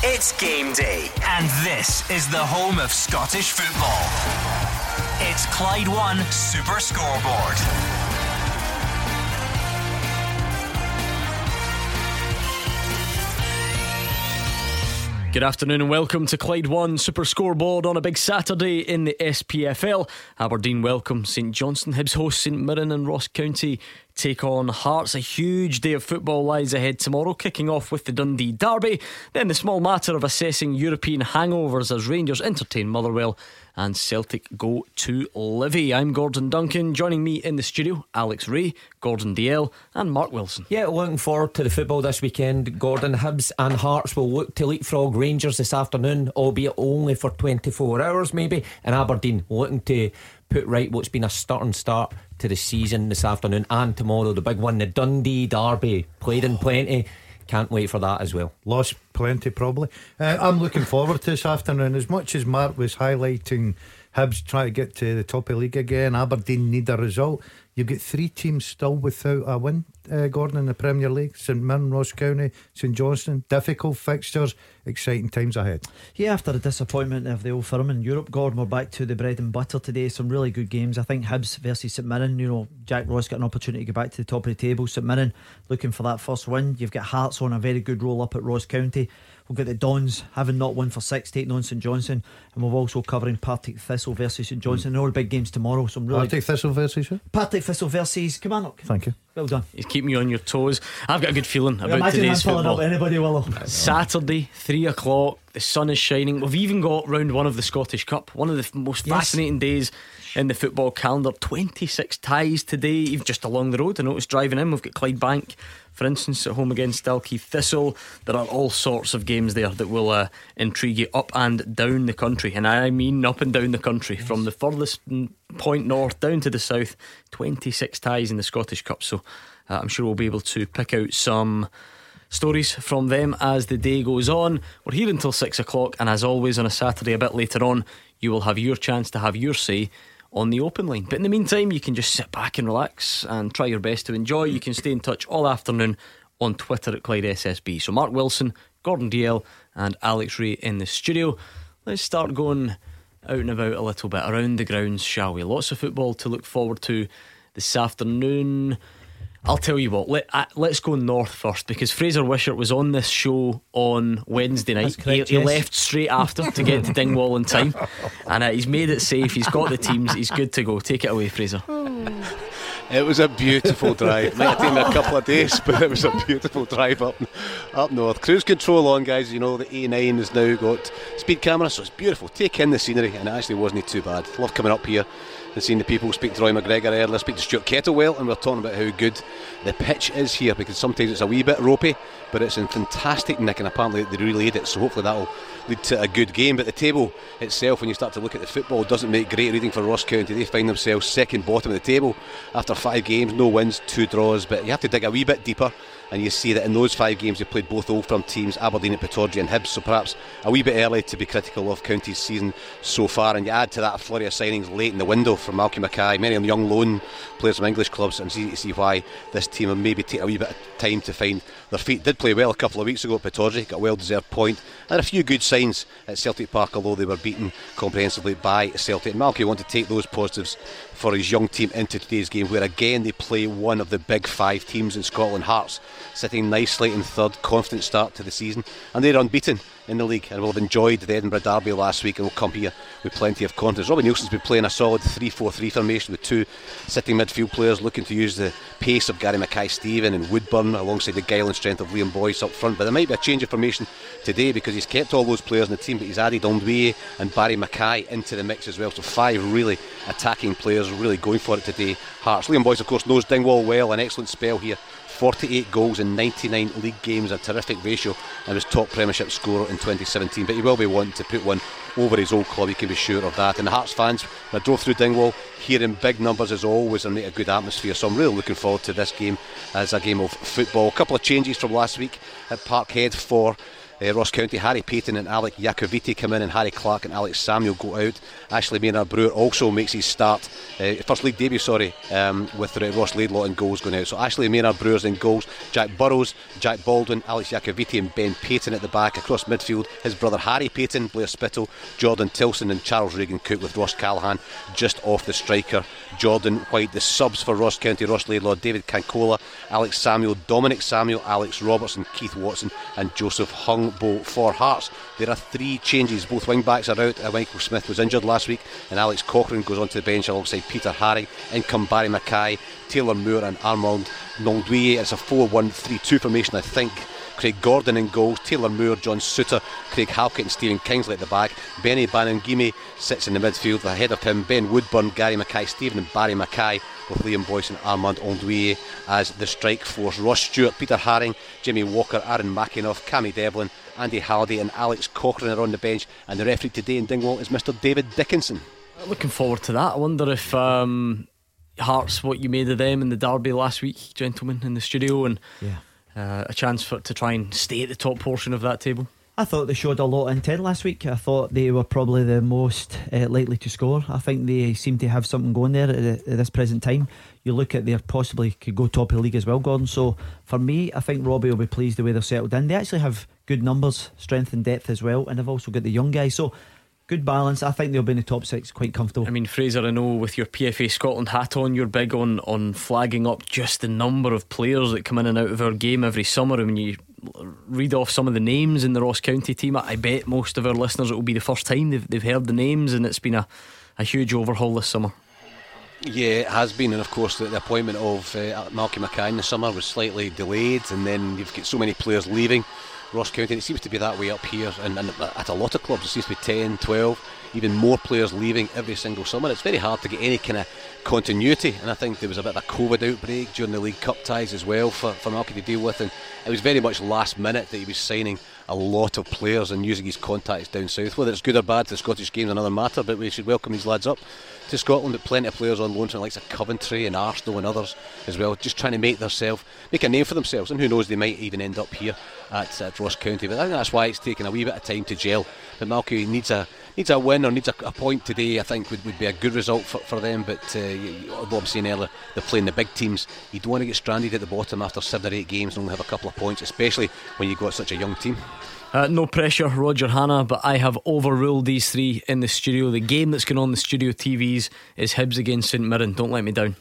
It's game day, and this is the home of Scottish football. It's Clyde One Super Scoreboard. Good afternoon and welcome to Clyde One Super Scoreboard on a big Saturday in the SPFL. Aberdeen welcome St Johnstone, Hibs host St Mirren and Ross County take on Hearts. A huge day of football lies ahead tomorrow, kicking off with the Dundee Derby. Then the small matter of assessing European hangovers as Rangers entertain Motherwell and Celtic go to Livi. I'm Gordon Duncan. Joining me in the studio, Alex Rae, Gordon Dalziel, and Mark Wilson. Yeah, looking forward to the football this weekend. Gordon Hibs and Hearts will look to leapfrog Rangers this afternoon, albeit only for 24 hours maybe. And Aberdeen looking to put right what's been a stern start to the season this afternoon and tomorrow. The big one, the Dundee Derby, played in plenty. Can't wait for that as well. Lost plenty, probably. Uh, I'm looking forward to this afternoon. As much as Mark was highlighting Hibs trying to get to the top of the league again, Aberdeen need a result. You've got three teams still without a win, uh, Gordon, in the Premier League St Mirren, Ross County, St Johnstone. Difficult fixtures, exciting times ahead. Yeah, after the disappointment of the old firm in Europe, Gordon, we're back to the bread and butter today. Some really good games. I think Hibs versus St Mirren, you know, Jack Ross got an opportunity to go back to the top of the table. St Mirren looking for that first win. You've got Hearts on a very good roll up at Ross County. We've get the Dons having not won for six, taking on St Johnstone, and we're also covering Partick Thistle versus St Johnstone. Mm. All the big games tomorrow. Some really Partick Thistle versus who? Partick Thistle versus Kilmarnock. Thank you. Well done. He's keeping you on your toes. I've got a good feeling about Imagine today's I'm football. Up anybody will. Saturday, three o'clock. The sun is shining. We've even got round one of the Scottish Cup. One of the most Yes. fascinating days in the football calendar. Twenty six ties today, even just along the road. I noticed driving in. We've got Clyde Bank, for instance, at home against Dalkeith Thistle. There are all sorts of games there that will uh, intrigue you up and down the country, and I mean up and down the country, from the furthest point north down to the south. Twenty six ties in the Scottish Cup. So uh, I'm sure we'll be able to pick out some stories from them as the day goes on. We're here until six o'clock, and as always on a Saturday, a bit later on, you will have your chance to have your say on the open line. But in the meantime, you can just sit back and relax and try your best to enjoy. You can stay in touch all afternoon on Twitter at Clyde SSB. So Mark Wilson, Gordon Dalziel, and Alex Rae in the studio. Let's start going out and about a little bit around the grounds, shall we? Lots of football to look forward to this afternoon. I'll tell you what. Let uh, let's go north first because Fraser Wishart was on this show on Wednesday night. Correct, he, he left straight after to get to Dingwall in time, and uh, he's made it safe. He's got the teams. He's good to go. Take it away, Fraser. It was a beautiful drive. Might have taken a couple of days, but it was a beautiful drive up up north. Cruise control on, guys. You know the A9 has now got speed camera, so it's beautiful. Take in the scenery, and it actually wasn't too bad. Love coming up here and seeing the people. Speak to Roy McGregor earlier, speak to Stuart Kettlewell, and we're talking about how good the pitch is here because sometimes it's a wee bit ropey, but it's in fantastic nick, and apparently they relayed it. So hopefully that'll lead to a good game. But the table itself, when you start to look at the football, doesn't make great reading for Ross County. They find themselves second bottom of the table after five games, no wins, two draws. But you have to dig a wee bit deeper, and you see that in those five games they played both old firm teams, Aberdeen and and Hibs. So perhaps a wee bit early to be critical of County's season so far. And you add to that a flurry of signings late in the window from Malcolm Mackay, many young loan players from English clubs, and see, see why this team will maybe take a wee bit of time to find their feet. Did play well a couple of weeks ago at Pittodrie, got a well deserved point, and a few good signs at Celtic Park, although they were beaten comprehensively by Celtic. And Malky want to take those positives for his young team into today's game, where again they play one of the big five teams in Scotland, Hearts, sitting nicely in third, confident start to the season, and they're unbeaten in the league and we'll have enjoyed the Edinburgh Derby last week and we'll come here with plenty of confidence. Robbie Neilson's been playing a solid 3 4 3 formation with two sitting midfield players looking to use the pace of Gary Mackay Steven and Woodburn alongside the guile and strength of Liam Boyce up front. But there might be a change of formation today because he's kept all those players in the team, but he's added Gnanduillet and Barrie McKay into the mix as well. So five really attacking players really going for it today. Hearts. Liam Boyce, of course, knows Dingwall well, an excellent spell here. 48 goals in 99 league games, a terrific ratio, and was top Premiership scorer in 2017. But he will be wanting to put one over his old club, you can be sure of that. And the Hearts fans, when I drove through Dingwall, hearing big numbers as always and a good atmosphere. So I'm really looking forward to this game as a game of football. A couple of changes from last week at Parkhead for uh, Ross County. Harry Paton and Alex Iacovitti come in, and Harry Clark and Alex Samuel go out. Ashley Maynard Brewer also makes his start, uh, first league debut, sorry, um, with uh, Ross Laidlaw in goals going out. So Ashley Maynard Brewer's in goals, Jack Burroughs, Jack Baldwin, Alex Iacovitti, and Ben Paton at the back. Across midfield, his brother Harry Paton, Blair Spittal, Jordan Tilson, and Charles Regan Cook with Ross Callachan just off the striker. Jordan White, the subs for Ross County, Ross Laidlaw, David Cancola, Alex Samuel, Dominic Samuel, Alex Robertson, Keith Watson, and Joseph Hungbo for Hearts. There are three changes. Both wing backs are out. Uh, Michael Smith was injured last week, and Alex Cochrane goes onto the bench alongside Peter Haring. In come Barrie McKay, Taylor Moore, and Armand Gnanduillet. It's a 4 1 3 2 formation, I think. Craig Gordon in goals, Taylor Moore, John Souttar, Craig Halkett and Stephen Kingsley at the back. Beni Baningime sits in the midfield. Ahead of him, Ben Woodburn, Gary Mackay, Steven and Barrie McKay with Liam Boyce and Armand Gnanduillet as the strike force. Ross Stewart, Peter Haring, Jimmy Walker, Aaron McEneff, Cammy Devlin, Andy Halliday and Alex Cochrane are on the bench and the referee today in Dingwall is Mr David Dickinson. Looking forward to that. I wonder if um, Hearts, what you made of them in the derby last week, gentlemen, in the studio, and Yeah. Uh, a chance for to try and stay at the top portion of that table. I thought they showed a lot of intent last week. I thought they were probably the most uh, likely to score. I think they seem to have something going there at, at this present time. You look at they possibly could go top of the league as well, Gordon. So for me, I think Robbie will be pleased the way they're settled in. They actually have good numbers, strength and depth as well, and they've also got the young guys. So good balance. I think they'll be in the top six quite comfortable. I mean, Fraser, I know with your PFA Scotland hat on, you're big on on flagging up just the number of players that come in and out of our game every summer. I mean, you read off some of the names in the Ross County team. I bet most of our listeners it will be the first time they've, they've heard the names, and it's been a, a huge overhaul this summer. Yeah, it has been, and of course the, the appointment of uh, Malky Mackay in the summer was slightly delayed, and then you've got so many players leaving Ross County. It seems to be that way up here, and, and at a lot of clubs, it seems to be 10, 12, even more players leaving every single summer. It's very hard to get any kind of continuity, and I think there was a bit of a COVID outbreak during the League Cup ties as well for, for Malky to deal with, and it was very much last minute that he was signing a lot of players and using his contacts down south. Whether it's good or bad, to the Scottish game's another matter, but we should welcome these lads up to Scotland. But plenty of players on loan from the likes of Coventry and Arsenal and others as well, just trying to make themselves make a name for themselves. And who knows, they might even end up here at, at Ross County. But I think that's why it's taken a wee bit of time to gel. But Malky needs a needs a win or needs a, a point today. I think would, would be a good result for, for them. But uh, I'm saying earlier, they're playing the big teams. You don't want to get stranded at the bottom after seven or eight games and only have a couple of points, especially when you've got such a young team. Uh, no pressure, Roger Hannah, but I have overruled these three in the studio. The game that's going on the studio TVs is Hibs against St Mirren. Don't let me down.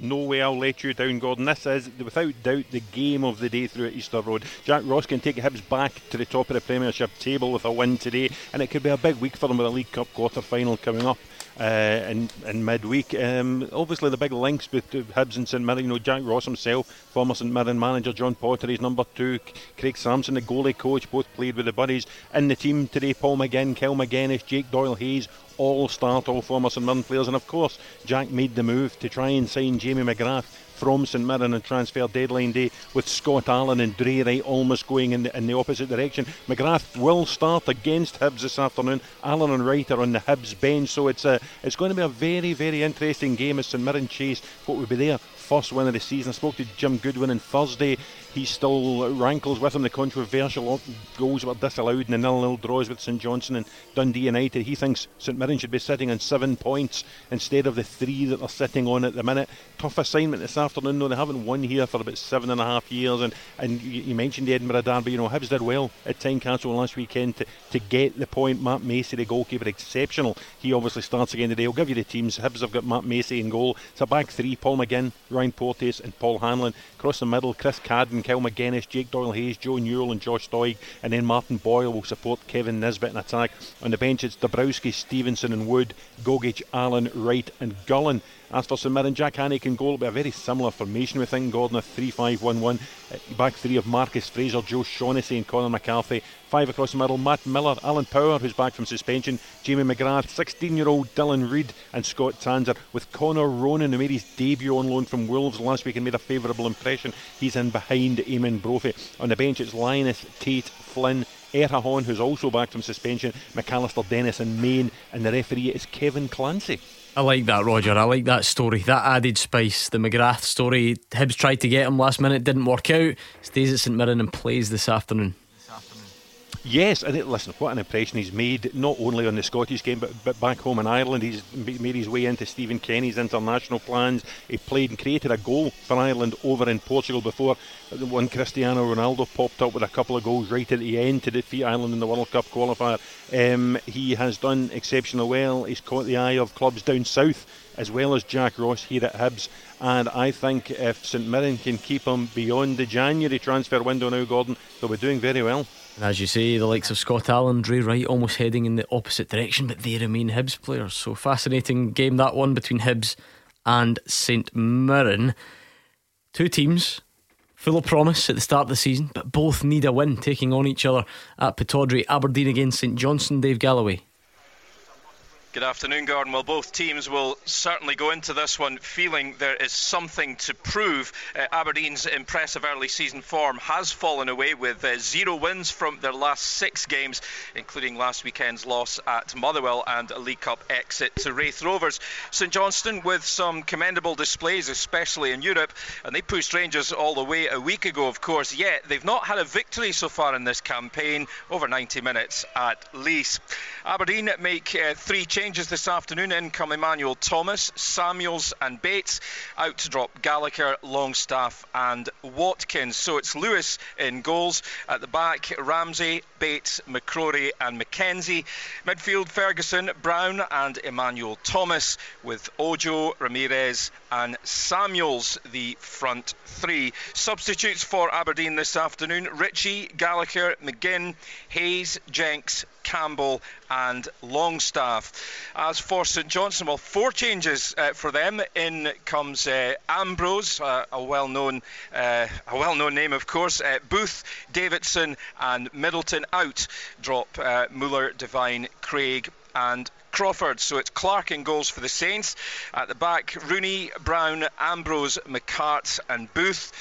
No way I'll let you down, Gordon. This is, without doubt, the game of the day through at Easter Road. Jack Ross can take Hibs back to the top of the Premiership table with a win today, and it could be a big week for them with a League Cup quarter final coming up. Uh, in, midweek, um, obviously the big links with Hibs and St Mirren. You know, Jack Ross himself, former St Mirren manager, John Potter, he's number two. Craig Samson, the goalie coach, both played with the buddies in the team today. Paul McGinn, Kyle Magennis, Jake Doyle Hayes, all start, all former St Mirren players, and of course, Jack made the move to try and sign Jamie McGrath from St Mirren and transfer deadline day with Scott Allan and Drey Wright almost going in the, in the opposite direction. McGrath will start against Hibs this afternoon. Allan and Wright are on the Hibs bench, so it's a, it's going to be a very, very interesting game as St Mirren chase what would be their first win of the season. I spoke to Jim Goodwin on Thursday. He still rankles with him the controversial goals were disallowed in the nil-nil draws with St Johnstone and Dundee United. He thinks St Mirren should be sitting on seven points instead of the three that they're sitting on at the minute. Tough assignment this afternoon, though. They haven't won here for about seven and a half years. And, and you, mentioned the Edinburgh Derby. You know, Hibs did well at Tynecastle last weekend to, to get the point. Matt Macey, the goalkeeper, exceptional. He obviously starts again today. I'll give you the teams. Hibs have got Matt Macey in goal. It's a back three. Paul McGinn, Ryan Porteous and Paul Hanlon. Across the middle, Chris Cadden, Kyle Magennis, Jake Doyle Hayes, Joe Newell and Josh Doig. And then Martin Boyle will support Kevin Nisbet in attack. On the bench, it's Dabrowski, Stevenson and Wood, Gogic, Allan, Wright and Gullan. As for St Mirren, Jak Alnwick and goal will be a very similar formation think. Gordon a 3 5 1 1. Uh, back three of Marcus Fraser, Joe Shaughnessy, and Conor McCarthy. Five across the middle Matt Millar, Alan Power, who's back from suspension, Jamie McGrath, 16 year old Dylan Reid, and Scott Tanser. With Connor Ronan, who made his debut on loan from Wolves last week and made a favourable impression. He's in behind Eamonn Brophy. On the bench, it's Lyness, Tait, Flynn, Erhahon, who's also back from suspension, McAllister, Dennis, and Main, and the referee is Kevin Clancy. I like that, Roger. I like that story. That added spice. The McGrath story. Hibs tried to get him last minute, didn't work out. Stays at St Mirren and plays this afternoon. Yes, and it, listen, what an impression he's made, not only on the Scottish game, but, but back home in Ireland. He's made his way into Stephen Kenny's international plans. He played and created a goal for Ireland over in Portugal before when Cristiano Ronaldo popped up with a couple of goals right at the end to defeat Ireland in the World Cup qualifier. Um, he has done exceptionally well. He's caught the eye of clubs down south as well as Jack Ross here at Hibs. And I think if St Mirren can keep him beyond the January transfer window now, Gordon, they'll be doing very well. And as you say, the likes of Scott Allan, Drey Wright almost heading in the opposite direction, but they remain Hibs players. So fascinating game that one between Hibs and St Mirren. Two teams full of promise at the start of the season, but both need a win taking on each other at Pittodrie. Aberdeen against St Johnstone, Dave Galloway. Good afternoon, Gordon. Well, both teams will certainly go into this one feeling there is something to prove. Uh, Aberdeen's impressive early season form has fallen away with uh, zero wins from their last six games, including last weekend's loss at Motherwell and a League Cup exit to Raith Rovers. St Johnstone with some commendable displays, especially in Europe, and they pushed Rangers all the way a week ago, of course, yet they've not had a victory so far in this campaign, over 90 minutes at least. Aberdeen make uh, three changes this afternoon. In come Emmanuel Thomas, Samuels, and Bates. Out to drop Gallagher, Longstaff, and Watkins. So it's Lewis in goals. At the back, Ramsay, Bates, McCrorie, and McKenzie. Midfield, Ferguson, Brown, and Emmanuel Thomas, with Ojo, Ramirez, and Samuels, the front three. Substitutes for Aberdeen this afternoon Ritchie, Gallagher, McGinn, Hayes, Jenks, Campbell, and Longstaff. As for St Johnstone, well, four changes uh, for them. In comes uh, Ambrose, uh, a well-known, uh, a well-known name, of course. Uh, Booth, Davidson, and Middleton out. Drop uh, Muller, Devine, Craig, and Crawford. So it's Clark in goals for the Saints. At the back, Rooney, Brown, Ambrose, McCart, and Booth.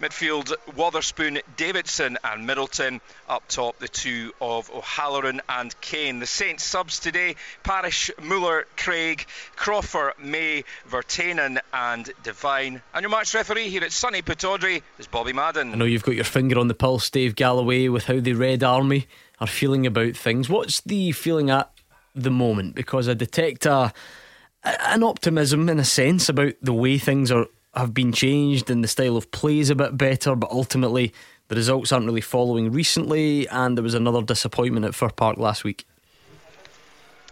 Midfield, Wotherspoon, Davidson, and Middleton. Up top, the two of O'Halloran and Kane. The Saints subs today Parish, Muller, Craig, Crawford, May, Vertainen, and Devine. And your match referee here at Sunny Pittodrie is Bobby Madden. I know you've got your finger on the pulse, Dave Galloway, with how the Red Army are feeling about things. What's the feeling at the moment because I detect a, an optimism in a sense about the way things are have been changed and the style of play is a bit better, but ultimately the results aren't really following recently. And there was another disappointment at Fir Park last week.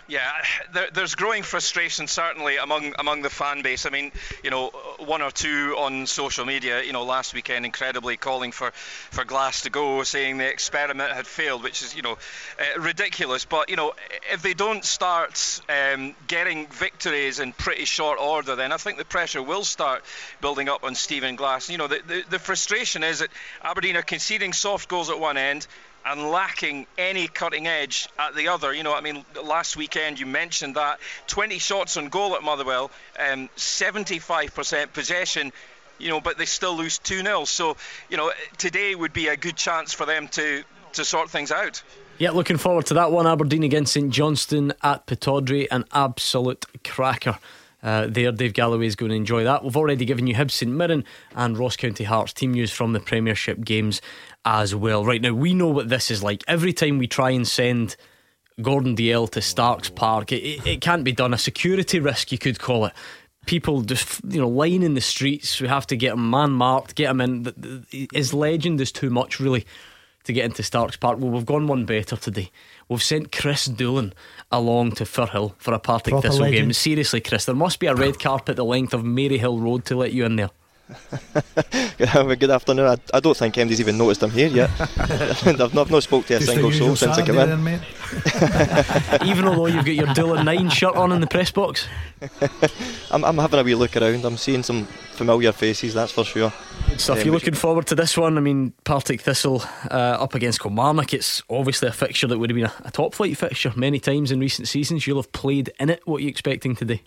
Yeah, there, there's growing frustration certainly among among the fan base. I mean, you know, one or two on social media, you know, last weekend incredibly calling for for Glass to go, saying the experiment had failed, which is you know uh, ridiculous. But you know, if they don't start um, getting victories in pretty short order, then I think the pressure will start building up on Stephen Glass. You know, the the, the frustration is that Aberdeen are conceding soft goals at one end and lacking any cutting edge at the other. You know, I mean, last weekend you mentioned that 20 shots on goal at Motherwell, um, 75% possession. You know, but they still lose 2 0. So, you know, today would be a good chance for them to, to sort things out. Yeah, looking forward to that one. Aberdeen against St Johnstone at Pittodrie, an absolute cracker. Uh, there, Dave Galloway is going to enjoy that. We've already given you Hibs St Mirren and Ross County Hearts team news from the Premiership games as well. Right now, we know what this is like. Every time we try and send Gordon Dalziel to Starks Park, it, it, it can't be done. A security risk, you could call it. People just, you know, lying in the streets. We have to get him man marked, get him in. His legend is too much, really, to get into Starks Park. Well, we've gone one better today. We've sent Chris Doolan along to Firhill for a Partick Thistle legend. game. Seriously, Chris, there must be a red carpet the length of Maryhill Road to let you in there. Good afternoon. I, I, don't think MD's even noticed I'm here yet. I've not, I've not spoke to a Just single soul since I came in. Then, even although you've got your Dylan 9 shirt on in the press box? I'm, I'm having a wee look around. I'm seeing some familiar faces, that's for sure. Good stuff. Um, You're looking forward to this one. I mean, Partick Thistle uh, up against Kilmarnock. It's obviously a fixture that would have been a, a top flight fixture many times in recent seasons. You'll have played in it. What are you expecting today?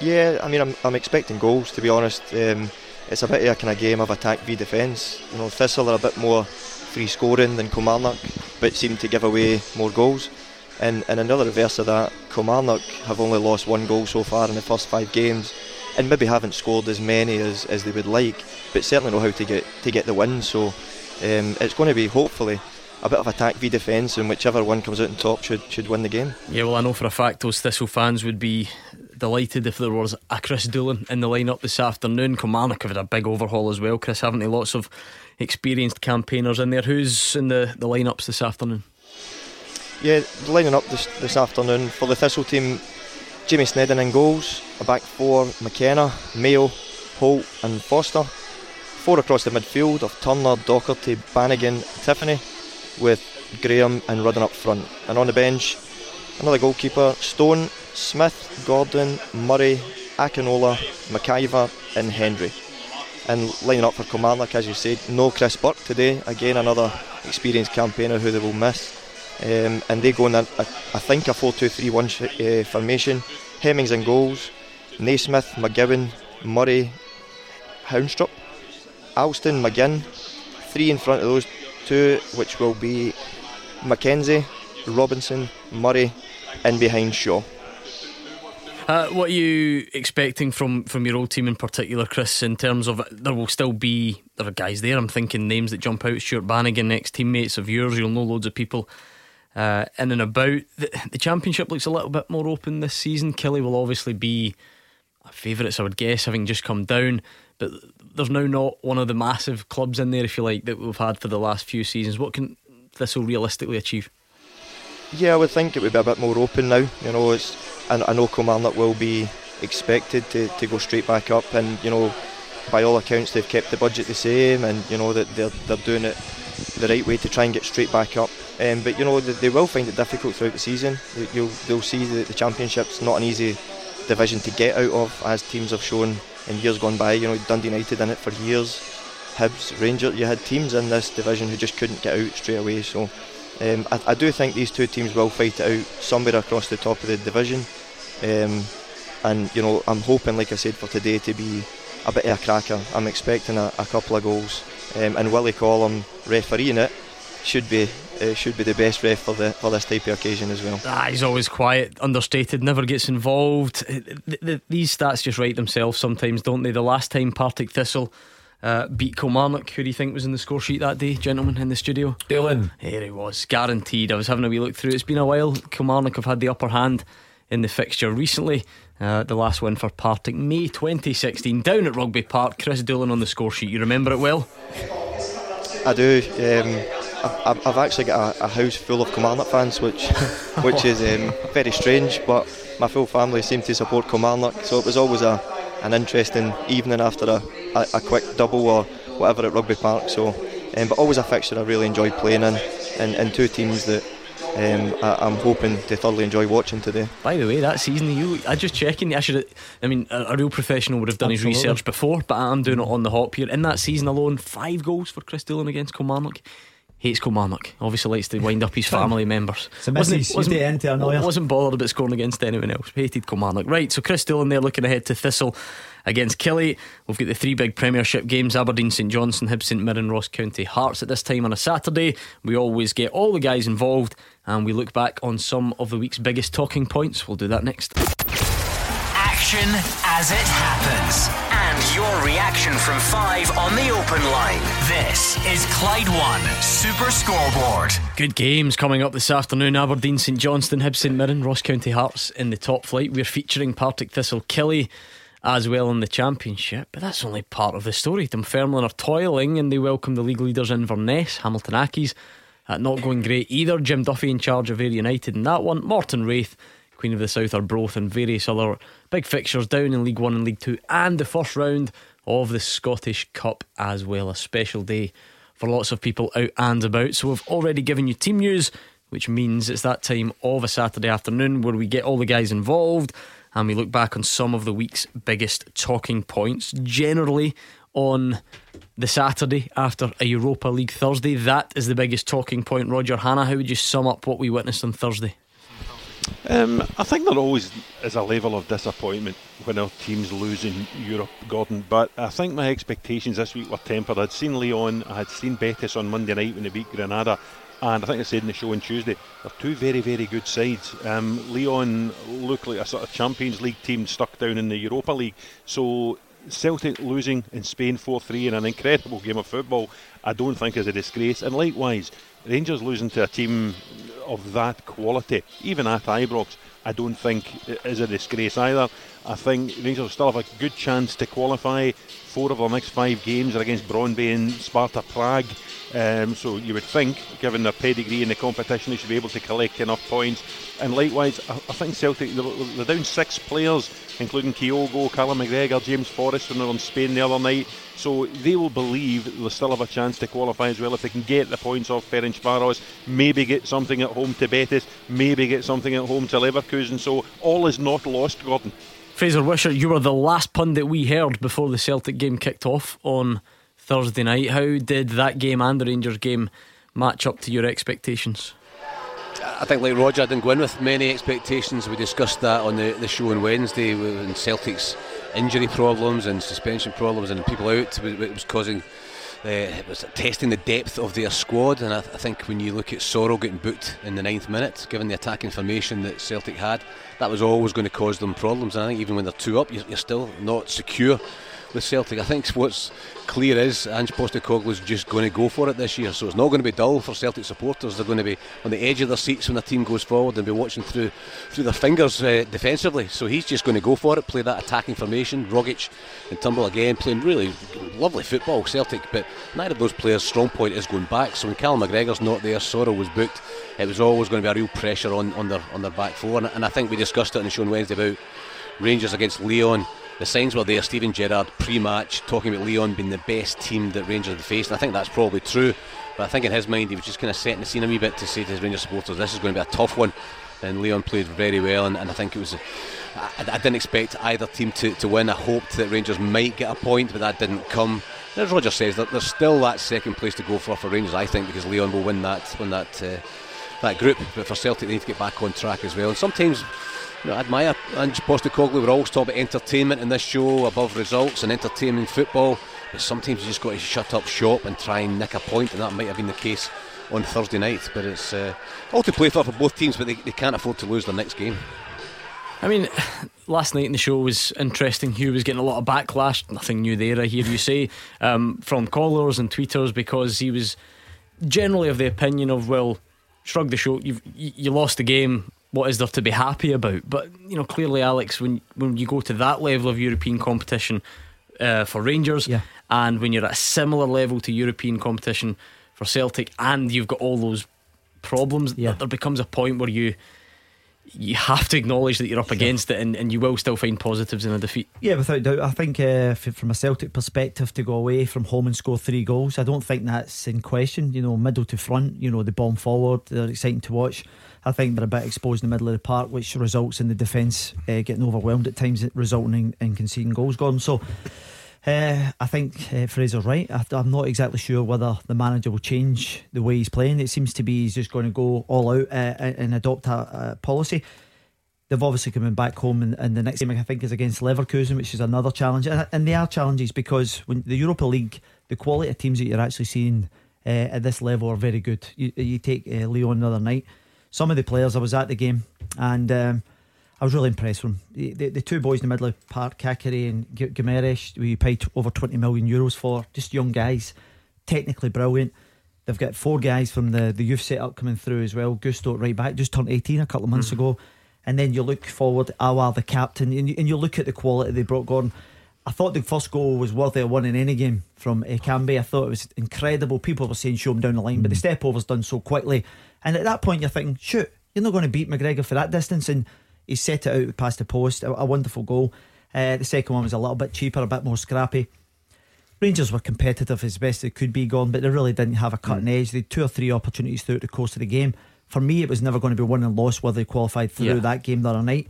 Yeah, I mean, I'm, I'm expecting goals to be honest. Um, it's a bit of a kind of game of attack v defence. You know, Thistle are a bit more free scoring than Kilmarnock, but seem to give away more goals. And, and another reverse of that, Kilmarnock have only lost one goal so far in the first five games, and maybe haven't scored as many as, as they would like, but certainly know how to get to get the win. So um, it's going to be hopefully a bit of attack v defence, and whichever one comes out on top should should win the game. Yeah, well, I know for a fact those Thistle fans would be delighted if there was a Chris Doolan in the lineup this afternoon. Kilmarnock have had a big overhaul as well, Chris, haven't they? Lots of experienced campaigners in there. Who's in the, the lineups this afternoon? Yeah, lining up this, this afternoon for the Thistle team Jimmy Sneddon in goals, a back four McKenna, Mayo, Holt, and Foster. Four across the midfield of Turner, Docherty, Bannigan, Tiffoney, with Graham and Rudden up front. And on the bench, another goalkeeper Stone, Smith, Gordon, Murray, Akinola, McIver, and Hendry. And lining up for Kilmarnock, as you said, no Chris Burke today. Again, another experienced campaigner who they will miss. Um, and they go in, a, a, I think, a 4 2 3 1 uh, formation. Hemmings and goals, Naismith, McGowan, Murray, Houndstrup, Alston, McGinn. Three in front of those two, which will be Mackenzie, Robinson, Murray, and behind Shaw. Uh, what are you expecting from, from your old team in particular, Chris? In terms of there will still be there are guys there. I'm thinking names that jump out. Stuart Bannigan, ex teammates of yours. You'll know loads of people uh, in and about. The, the, championship looks a little bit more open this season. Killie will obviously be favourites, I would guess, having just come down. But there's now not one of the massive clubs in there, if you like, that we've had for the last few seasons. What can Thistle realistically achieve? Yeah, I would think it would be a bit more open now. You know, it's I, I know Kilmarnock will be expected to, to go straight back up, and you know, by all accounts, they've kept the budget the same, and you know that they're they're doing it the right way to try and get straight back up. Um, but you know, they, they, will find it difficult throughout the season. You'll they'll see that the championship's not an easy division to get out of, as teams have shown in years gone by. You know, Dundee United in it for years. Hibs, Rangers, you had teams in this division who just couldn't get out straight away. So um, I, I, do think these two teams will fight it out somewhere across the top of the division. Um, and you know, I'm hoping, like I said, for today to be a bit of a cracker. I'm expecting a, a couple of goals, um, and Willie Collum refereeing it should be uh, should be the best ref for the for this type of occasion as well. Ah, he's always quiet, understated, never gets involved. The, these stats just write themselves sometimes, don't they? The last time Partick Thistle. Uh, beat Kilmarnock. Who do you think was in the score sheet that day, gentlemen, in the studio? Dylan. Here he was, guaranteed. I was having a wee look through. It's been a while. Kilmarnock have had the upper hand in the fixture recently. Uh, the last win for Partick, May 2016, down at Rugby Park. Chris Doolan on the score sheet. You remember it well? I do. Um, I've, I've, actually got a, a, house full of Kilmarnock fans, which which is um, very strange. But my full family seem to support Kilmarnock, so it was always a an interesting evening after a, a, a quick double or whatever at Rugby Park. So, um, but always a fixture I really enjoyed playing in, and, and two teams that um, I, am hoping to thoroughly enjoy watching today. By the way, that season you, I just checking. I should. I mean, a, a, real professional would have done Absolutely. his research before, but I'm doing it on the hop here. In that season alone, five goals for Chris Doolan against Kilmarnock. Hates Kilmarnock. Obviously likes to wind up his family members. So wasn't, wasn't, wasn't bothered about scoring against anyone else. Hated Kilmarnock. Right, so Chris Doolan there looking ahead to Thistle against Killie. We've got the three big Premiership games Aberdeen, St Johnstone, Hibs, St Mirren, Ross County, Hearts at this time on a Saturday. We always get all the guys involved and we look back on some of the week's biggest talking points. We'll do that next. Action as it happens. Your reaction from five on the open line. This is Clyde One Super Scoreboard. Good games coming up this afternoon. Aberdeen, St Johnstone, Hibs, St Mirren, Ross County Hearts in the top flight. We're featuring Partick Thistle Killie as well in the championship, but that's only part of the story. Dunfermline are toiling and they welcome the league leaders Inverness, Hamilton Accies. Uh, not going great either. Jim Duffy in charge of Ayr United in that one. Morton Raith, Queen of the South Arbroath, and various other big fixtures down in League One and League Two, and the first round of the Scottish Cup as well. A special day for lots of people out and about. So we've already given you team news, which means it's that time of a Saturday afternoon where we get all the guys involved and we look back on some of the week's biggest talking points. Generally, on the Saturday after a Europa League Thursday, that is the biggest talking point. Roger Hannah, how would you sum up what we witnessed on Thursday? Um, I think there always is a level of disappointment when our teams lose in Europe, Gordon. But I think my expectations this week were tempered. I'd seen Lyon, I had seen Betis on Monday night when they beat Granada, and I think I said in the show on Tuesday, they're two very, very good sides. Um, Lyon look like a sort of Champions League team stuck down in the Europa League, so Celtic losing in Spain 4 3 in an incredible game of football, I don't think is a disgrace. And likewise, Rangers losing to a team of that quality, even at Ibrox, I don't think is a disgrace either. I think Rangers still have a good chance to qualify. Four of their next five games are against Brøndby and Sparta Prague. Um, so you would think, given their pedigree in the competition, they should be able to collect enough points. And likewise, I, I think Celtic, they're, they're, down six players, including Kyogo, Callum McGregor, James Forrest when they were in Spain the other night. So they will believe they'll still have a chance to qualify as well if they can get the points off Ferencvaros, maybe get something at home to Betis, maybe get something at home to Leverkusen. So all is not lost, Gordon. Fraser Wishart, you were the last pundit we heard before the Celtic game kicked off on Thursday night. How did that game and the Rangers game match up to your expectations? I think, like Roger, I didn't go in with many expectations. We discussed that on the, the show on Wednesday when Celtic's injury problems and suspension problems and people out. It was causing. Uh, it was testing the depth of their squad, and I, th- I, think when you look at Soro getting booked in the ninth minute, given the attacking formation that Celtic had, that was always going to cause them problems. And I think even when they're two up, you're, you're still not secure with Celtic. I think what's clear is Ange is just going to go for it this year. So it's not going to be dull for Celtic supporters. They're going to be on the edge of their seats when the team goes forward and be watching through through their fingers uh, defensively. So he's just going to go for it, play that attacking formation. Rogic and Turnbull again playing really lovely football, Celtic. But neither of those players' strong point is going back. So when Callum McGregor's not there, Soro was booked. It was always going to be a real pressure on, on their on their back four. And, and I think we discussed it on the show on Wednesday about Rangers against Lyon the signs were there. Steven Gerrard pre-match talking about Lyon being the best team that Rangers had faced, and I think that's probably true. But I think in his mind he was just kind of setting the scene a wee bit to say to his Rangers supporters, "This is going to be a tough one." And Lyon played very well, and, and I think it was. I, I, didn't expect either team to, to win. I hoped that Rangers might get a point, but that didn't come. And as Roger says, there's still that second place to go for for Rangers, I think, because Lyon will win that win that uh, that group. But for Celtic, they need to get back on track as well. And sometimes you know, I admire Ange Postecoglou. We're always talking about entertainment in this show above results and entertaining football. But sometimes you just got to shut up shop and try and nick a point, and that might have been the case on Thursday night. But it's uh, all to play for for both teams, but they, they can't afford to lose their next game. I mean, last night in the show was interesting. Hugh was getting a lot of backlash. Nothing new there, I hear you say, um, from callers and tweeters because he was generally of the opinion of, well, shrug the show. You've you lost the game what is there to be happy about? But you know, clearly, Alex, when when you go to that level of European competition uh, for Rangers, yeah. and when you're at a similar level to European competition for Celtic, and you've got all those problems, yeah. there becomes a point where you you have to acknowledge that you're up against it and, and you will still find positives in a defeat. Yeah, without doubt. I think uh, from a Celtic perspective, to go away from home and score three goals, I don't think that's in question. You know, middle to front, you know, the bomb forward, they're exciting to watch. I think they're a bit exposed in the middle of the park, which results in the defence uh, getting overwhelmed at times, resulting in, in conceding goals. Gordon, so. Uh, I think uh, Fraser's right. I, am not exactly sure whether the manager will change the way he's playing. It seems to be he's just going to go all out and adopt a, a, policy. They've obviously coming back home, and, and, the next game I think is against Leverkusen, which is another challenge. And, and they are challenges because when the Europa League, the quality of teams that you're actually seeing uh, at this level are very good. You, you take uh, the other night some of the players. I was at the game and um, I was really impressed with them. The, the, the, two boys in the middle of park, Caqueret and Guimaraes, we paid over 20 million euros for, just young guys, technically brilliant. They've got four guys from the, the youth setup coming through as well. Gusto right back, just turned 18 a couple of months mm-hmm. ago. And then you look forward, Aouar, the captain, and you, and you look at the quality they brought Gordon. I thought the first goal was worthy of winning any game from Ekambi. I thought it was incredible. People were saying show him down the line, mm. but the mm. step over's done so quickly. And at that point, you're thinking, shoot, you're not going to beat McGregor for that distance. And he set it out past the post. A, a wonderful goal. Uh, the second one was a little bit cheaper, a bit more scrappy. Rangers were competitive as best they could be gone, but they really didn't have a cutting mm. edge. They had two or three opportunities throughout the course of the game. For me, it was never going to be won and lost whether they qualified through yeah. that game the other night.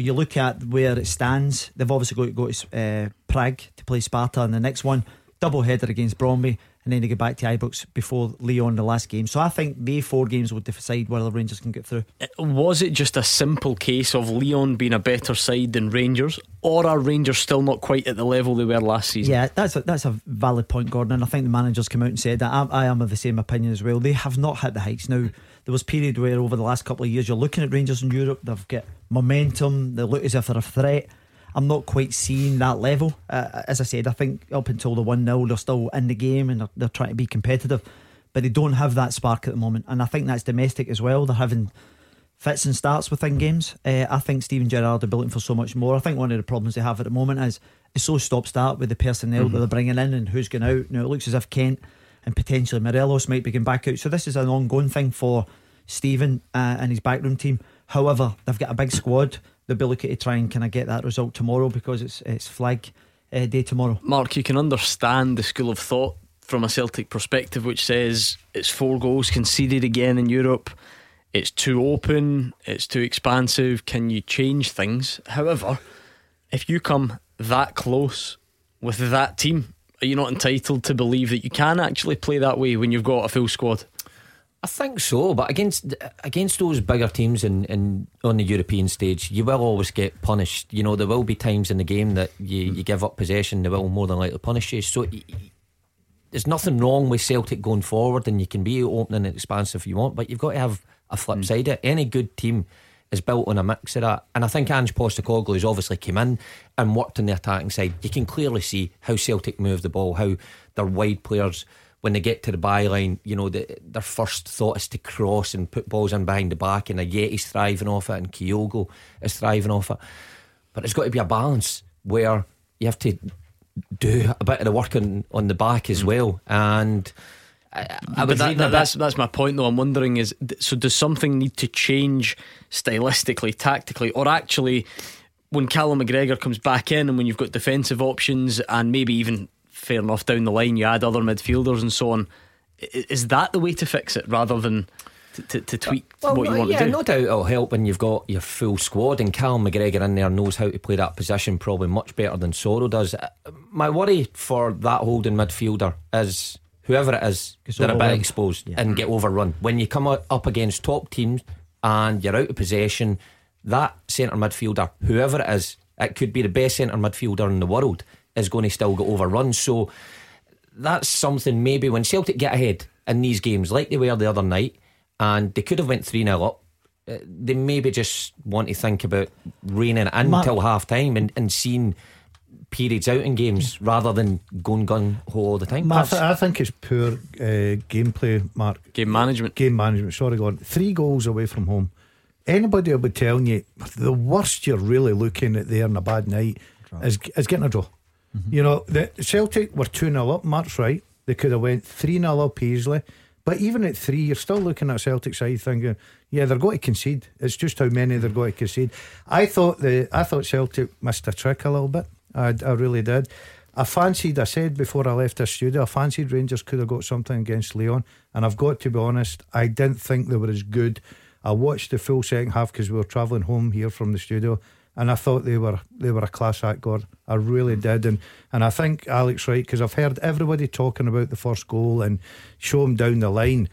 When you look at where it stands, they've obviously got to go to uh, Prague to play Sparta in the next one. Double header against Brøndby and then they get back to Ibrox before Lyon the last game. So I think they four games would decide whether the Rangers can get through. Uh, was it just a simple case of Lyon being a better side than Rangers, or are Rangers still not quite at the level they were last season? Yeah, that's a, that's a valid point, Gordon. And I think the managers come out and said that. I, I am of the same opinion as well. They have not hit the heights now. There was a period where over the last couple of years you're looking at Rangers in Europe, they've got momentum, they look as if they're a threat. I'm not quite seeing that level. Uh, as I said, I think up until the 1 0, they're still in the game and they're, they're trying to be competitive, but they don't have that spark at the moment. And I think that's domestic as well. They're having fits and starts within games. Uh, I think Steven Gerrard are building for so much more. I think one of the problems they have at the moment is it's so stop start with the personnel mm-hmm. that they're bringing in and who's going out. Now it looks as if Kent and potentially Morelos might be going back out. So this is an ongoing thing for Steven uh, and his backroom team. However, they've got a big squad. They'll be looking to try and kind of get that result tomorrow because it's it's flag uh, day tomorrow. Mark, you can understand the school of thought from a Celtic perspective, which says it's four goals conceded again in Europe. It's too open. It's too expansive. Can you change things? However, if you come that close with that team, are you not entitled to believe that you can actually play that way when you've got a full squad? I think so, but against against those bigger teams in, in on the European stage, you will always get punished. You know, there will be times in the game that you, you give up possession, they will more than likely punish you. So there's nothing wrong with Celtic going forward, and you can be open and expansive if you want, but you've got to have a flip mm. side. It any good team is built on a mix of that, and I think Ange Postecoglou has obviously came in and worked on the attacking side. You can clearly see how Celtic move the ball, how their wide players when they get to the byline, you know, the, their first thought is to cross and put balls in behind the back, and Ajeti's thriving off it, and Kyogo is thriving off it. But it's got to be a balance where you have to do a bit of the work on, on the back as mm. well. And I, I but that, that, that's that's my point, though. I'm wondering is so does something need to change stylistically, tactically, or actually? When Callum McGregor comes back in, and when you've got defensive options, and maybe even fair enough down the line you add other midfielders and so on. Is that the way to fix it rather than to, to, to tweak well, what you want yeah, to do? no doubt it'll help when you've got your full squad and Cal McGregor in there knows how to play that position probably much better than Soro does. Uh, my worry for that holding midfielder is whoever it is, they're a bit exposed yeah. and get overrun. When you come up against top teams and you're out of possession, that centre midfielder, whoever it is, it could be the best centre midfielder in the world is going to still get overrun. So that's something maybe when Celtic get ahead in these games, like they were the other night, and they could have went 3 0 up. Uh, they maybe just want to think about reining it in until half time and, and seeing periods out in games rather than going gun ho all the time. I, th- I, think it's poor uh, gameplay, Mark. Game management. Game management. Sorry, Gordon. Three goals away from home. Anybody will be telling you the worst you're really looking at there in a bad night is, is getting a draw. Mm-hmm. You know, the Celtic were 2 0 up, Mark's right. They could have went 3 0 up easily. But even at three, you're still looking at Celtic side thinking, yeah, they're going to concede. It's just how many they're going to concede. I thought the I thought Celtic missed a trick a little bit. I, I really did. I fancied, I said before I left the studio, I fancied Rangers could have got something against Lyon. And I've got to be honest, I didn't think they were as good. I watched the full second half because we were travelling home here from the studio and I thought they were they were a class act, God. I really mm. did, and and I think Alex right because I've heard everybody talking about the first goal and show him down the line.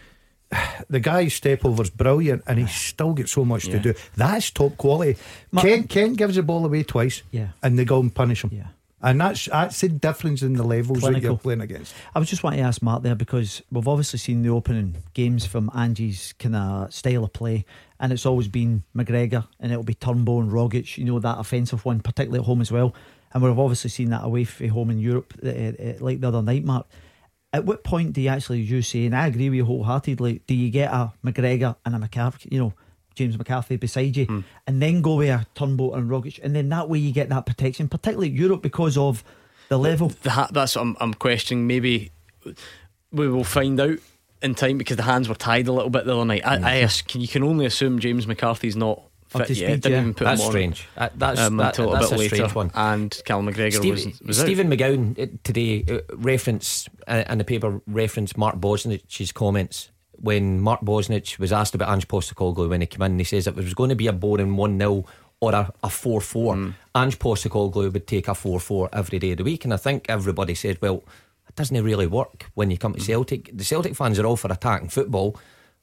The guy's step over's brilliant, and he still gets so much yeah. to do. That's top quality. Kent, Kent gives the ball away twice, yeah, and they go and punish him. Yeah. And that's that's the difference in the levels Clinical. that you're playing against. I was just wanting to ask Mark there because we've obviously seen the opening games from Ange's kind of style of play, and it's always been McGregor and it'll be Turnbull and Rogic, you know, that offensive one, particularly at home as well. And we've obviously seen that away from home in Europe, uh, uh, like the other night, Mark. At what point do you actually, you say, and I agree with you wholeheartedly, do you get a McGregor and a McCarthy, you know, James McCarthy beside you, mm. and then go with a Turnbull and Rogic, and then that way you get that protection, particularly Europe because of the level. That, that's what I'm, I'm questioning. Maybe we will find out in time because the hands were tied a little bit the other night. I, I can, you can only assume James McCarthy's not fit yet. Speed, Didn't yeah. even put that's him strange. on. that's um, that, until that's a bit a later. One. And Cal McGregor Steve, was, was Stephen out. McGowan uh, today uh, reference uh, in the paper referenced Mark Bosnich's comments when Mark Bosnich was asked about Ange Postecoglou when he came in. He says if it was going to be a boring one 0 or a, a 4 4, mm. Ange Postecoglou would take a 4 4 every day of the week. And I think everybody said, well, it doesn't really work when you come to Celtic. The Celtic fans are all for attacking football,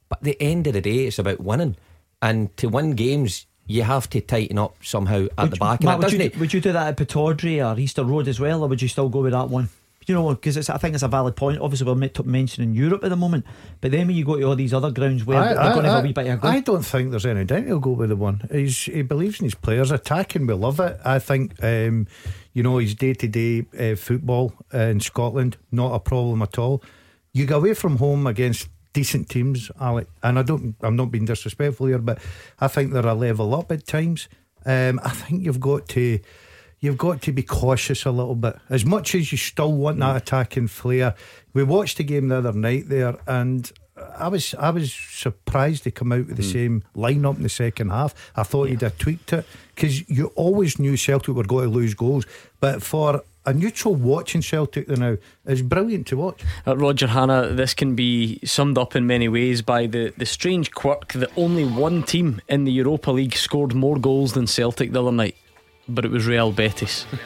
but at the end of the day, it's about winning. And to win games, you have to tighten up somehow at would the back. Matt, would, you, would, you, do that at Pittodrie or Easter Road as well, or would you still go with that one? You know, because I think it's a valid point. Obviously, we're mentioning Europe at the moment, but then when you go to all these other grounds where I, they're going to have a wee bit of I don't think there's any doubt he'll go with the one. He's, he believes in his players attacking. We love it. I think, um, you know, his day to day football uh, in Scotland, not a problem at all. You go away from home against decent teams, Alec, and I don't, I'm not being disrespectful here, but I think they're a level up at times. Um, I think you've got to you've got to be cautious a little bit. As much as you still want that attacking flair. We watched the game the other night there and I was I was surprised to come out with the mm. same lineup in the second half. I thought yeah. he'd have tweaked it because you always knew Celtic were going to lose goals, but for a neutral watching Celtic the now is brilliant to watch. Uh, Roger Hannah, this can be summed up in many ways by the, the strange quirk that only one team in the Europa League scored more goals than Celtic the other night but it was Real Betis.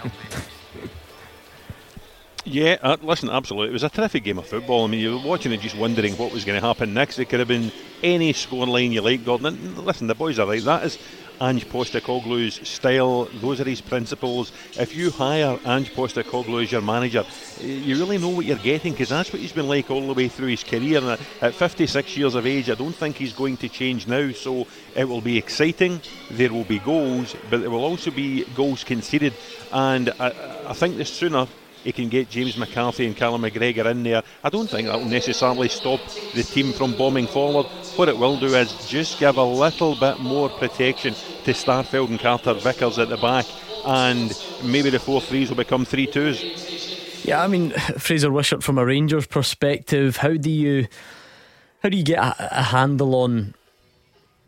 Yeah, uh, listen, absolutely. It was a terrific game of football. I mean, you were watching it just wondering what was going to happen next. It could have been any scoreline you like, Gordon. And listen, the boys are right. That is Ange Postecoglou's style. Those are his principles. If you hire Ange Postecoglou as your manager, you really know what you're getting because that's what he's been like all the way through his career. And at 56 years of age, I don't think he's going to change now. So it will be exciting. There will be goals, but there will also be goals conceded. And I, I think the sooner he can get James McCarthy and Callum McGregor in there. I don't think that will necessarily stop the team from bombing forward. What it will do is just give a little bit more protection to Starfelt and Carter Vickers at the back, and maybe the 4 3s will become 3 2s. Yeah, I mean, Fraser Wishart, from a Rangers perspective, how do you. How do you get a, a handle on,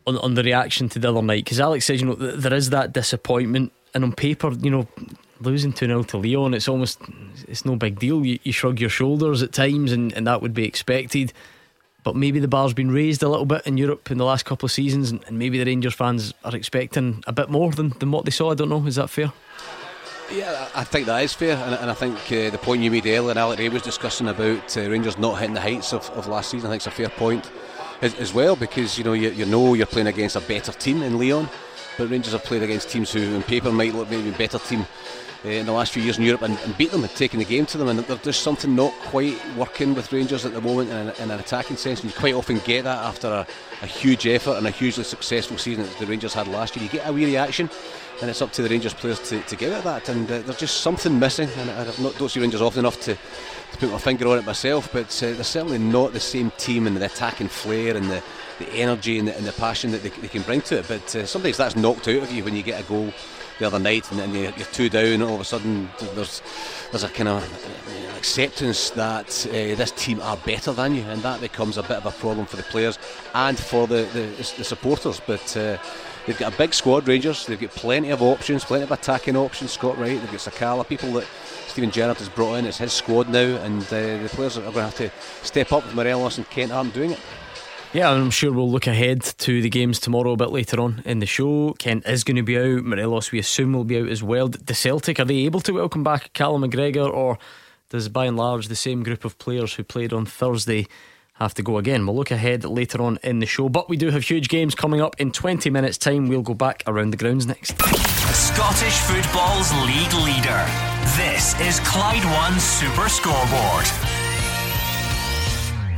on on the reaction to the other night? Because Alex says, you know, there is that disappointment, and on paper, you know, losing 2 0 to Lyon, it's almost it's no big deal. You, you shrug your shoulders at times, and, and that would be expected. But maybe the bar's been raised a little bit in Europe in the last couple of seasons, and, and maybe the Rangers fans are expecting a bit more than, than what they saw. I don't know. Is that fair? Yeah, I think that is fair, and, and I think uh, the point you made earlier, and Alex Rae was discussing about uh, Rangers not hitting the heights of, of last season. I think it's a fair point as, as well because you know you, you know you're playing against a better team in Lyon, but Rangers have played against teams who, on paper, might look maybe a better team uh, in the last few years in Europe and, and, beat them and taken the game to them. And there's something not quite working with Rangers at the moment in an, in an attacking sense. And you quite often get that after a, a, huge effort and a hugely successful season that the Rangers had last year. You get a wee reaction. And it's up to the Rangers players to, to give it that, and uh, there's just something missing. And I not, don't see Rangers often enough to, to put my finger on it myself, but uh, they're certainly not the same team in the attacking flair and the, the energy and the, and the passion that they, they, can bring to it. But uh, sometimes that's knocked out of you when you get a goal the other night, and then you're two down, and all of a sudden there's there's a kind of acceptance that uh, this team are better than you, and that becomes a bit of a problem for the players and for the the, the supporters. But uh, they've got a big squad, Rangers. They've got plenty of options, plenty of attacking options. Scott Wright, they've got Sakala, people that. Steven Gerrard has brought in, it's his squad now, and uh, the players are going to have to step up. Morelos and Kent aren't doing it. Yeah, I'm sure we'll look ahead to the games tomorrow a bit later on in the show. Kent is going to be out. Morelos, we assume, will be out as well. The Celtic, are they able to welcome back Callum McGregor, or does by and large the same group of players who played on Thursday have to go again? We'll look ahead later on in the show, but we do have huge games coming up in 20 minutes' time. We'll go back around the grounds next. Scottish football's league leader. This is Clyde One Super Scoreboard.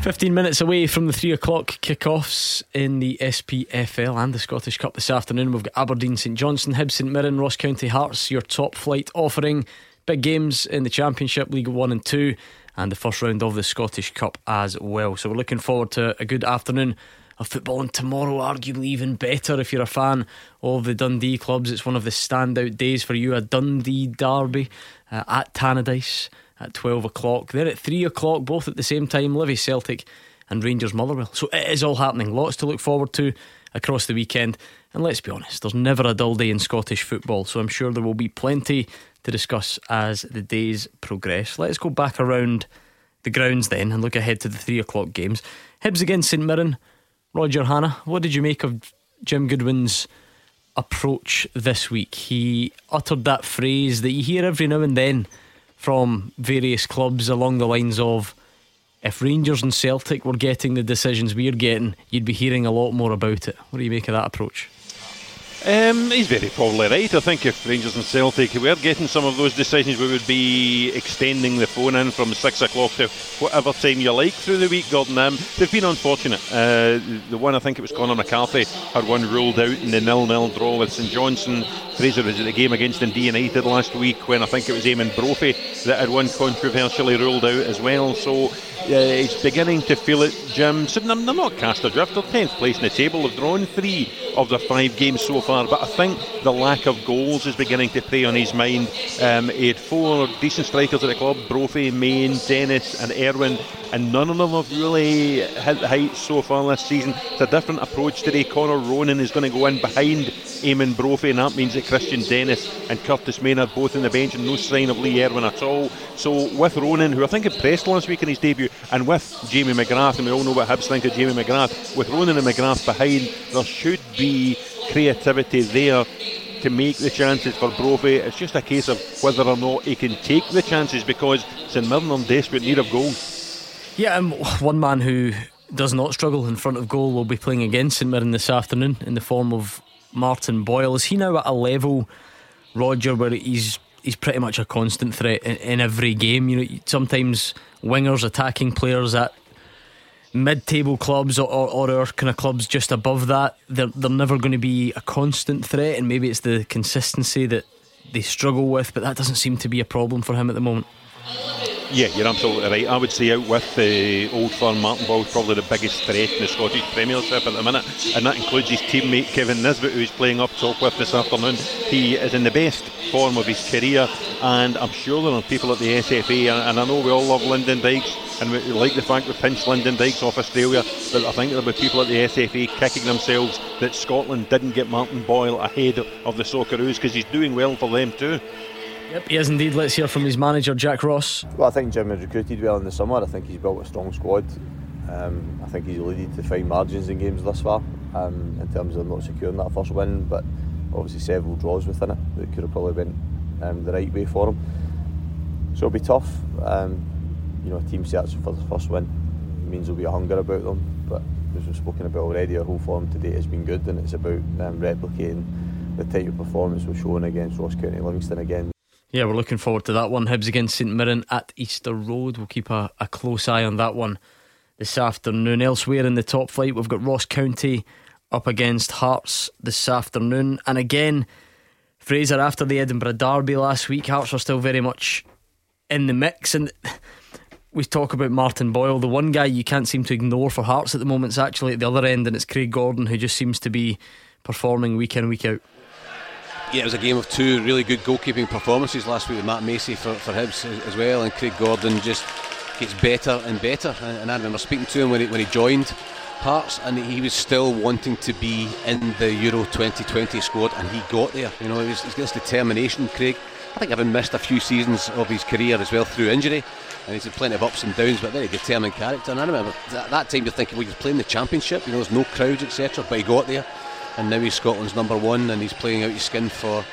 15 minutes away from the 3 o'clock kickoffs in the SPFL and the Scottish Cup this afternoon. We've got Aberdeen, St Johnstone, Hibs, St Mirren, Ross County Hearts, your top flight offering. Big games in the Championship, League 1 and 2, and the first round of the Scottish Cup as well. So we're looking forward to a good afternoon of football. And tomorrow, arguably even better if you're a fan of the Dundee clubs. It's one of the standout days for you, a Dundee derby uh, at Tannadice at 12 o'clock. Then at 3 o'clock, both at the same time, Livi Celtic and Rangers Motherwell. So it is all happening. Lots to look forward to across the weekend. And let's be honest, there's never a dull day in Scottish football. So I'm sure there will be plenty to discuss as the days progress. Let's go back around the grounds then and look ahead to the 3 o'clock games. Hibs against St Mirren. Roger Hannah, what did you make of Jim Goodwin's approach this week? He uttered that phrase that you hear every now and then from various clubs along the lines of if Rangers and Celtic were getting the decisions we're getting, you'd be hearing a lot more about it. What do you make of that approach? Um, he's very probably right. I think if Rangers and Celtic were getting some of those decisions, we would be extending the phone in from six o'clock to whatever time you like through the week. Gordon, um, they've been unfortunate. Uh, the one I think it was Conor McCarthy had one ruled out in the nil-nil draw with St Johnstone. Fraser was at the game against Dundee United last week when I think it was Eamonn Brophy that had one controversially ruled out as well. So he's beginning to feel it, Jim. So they're, not cast adrift. They're 10th place in the table. They've drawn three of their five games so far, but I think the lack of goals is beginning to prey on his mind. Um, he had four decent strikers at the club Brophy, Main, Dennis, and Erwin, and none of them have really hit the heights so far this season. It's a different approach today. Conor Ronan is going to go in behind Eamonn Brophy, and that means that Kristian Dennis and Curtis Maynard both in the bench, and no sign of Lee Erwin at all. So with Ronan, who I think impressed last week in his debut, and with Jamie McGrath, and we all know what Hibs think of Jamie McGrath, with Ronan and McGrath behind, there should be creativity there to make the chances for Brophy. It's just a case of whether or not he can take the chances because St Mirren are in desperate need of goals. Yeah, and one man who does not struggle in front of goal will be playing against St Mirren this afternoon in the form of Martin Boyle. Is he now at a level, Roger, where he's he's pretty much a constant threat in, in every game? You know, sometimes wingers attacking players at mid-table clubs or, or, or, kind of clubs just above that, they're they're never going to be a constant threat, and maybe it's the consistency that they struggle with, but that doesn't seem to be a problem for him at the moment. Yeah, you're absolutely right. I would say out with the old firm, Martin Boyle probably the biggest threat in the Scottish Premiership at the minute, and that includes his teammate Kevin Nisbet, who's playing up top with this afternoon. He is in the best form of his career, and I'm sure there are people at the SFA, and, I know we all love Lyndon Dykes, and we like the fact we pinched Lyndon Dykes off Australia, but I think there'll be people at the SFA kicking themselves that Scotland didn't get Martin Boyle ahead of the Socceroos because he's doing well for them too. Yep, he is indeed. Let's hear from his manager, Jack Ross. Well, I think Jim has recruited well in the summer. I think he's built a strong squad. Um, I think he's alluded to fine margins in games thus far um, in terms of not securing that first win, but obviously several draws within it that could have probably been um, the right way for him. So it'll be tough. Um, you know, a team searching for the first win it means there'll be a hunger about them, but as we've spoken about already, our whole form today has been good, and it's about um, replicating the type of performance we've shown against Ross County Livingston again yeah, we're looking forward to that one. Hibs against St Mirren at Easter Road. We'll keep a, a close eye on that one this afternoon. Elsewhere in the top flight, we've got Ross County up against Hearts this afternoon. And again, Fraser, after the Edinburgh Derby last week, Hearts are still very much in the mix. And we talk about Martin Boyle. The one guy you can't seem to ignore for Hearts at the moment is actually at the other end, and it's Craig Gordon, who just seems to be performing week in, week out yeah, it was a game of two really good goalkeeping performances last week with Matt Macey for, for Hibs as well, and Craig Gordon just gets better and better. And, I remember speaking to him when he, when he joined Hearts, and he was still wanting to be in the Euro 2020 squad, and he got there. You know, he's got this determination, Craig. I think having missed a few seasons of his career as well through injury, and he's had plenty of ups and downs, but very determined character. And I remember at that time you're thinking, well, he's playing the championship, you know, there's no crowds, etc. But he got there and now he's Scotland's number one, and he's playing out his skin for.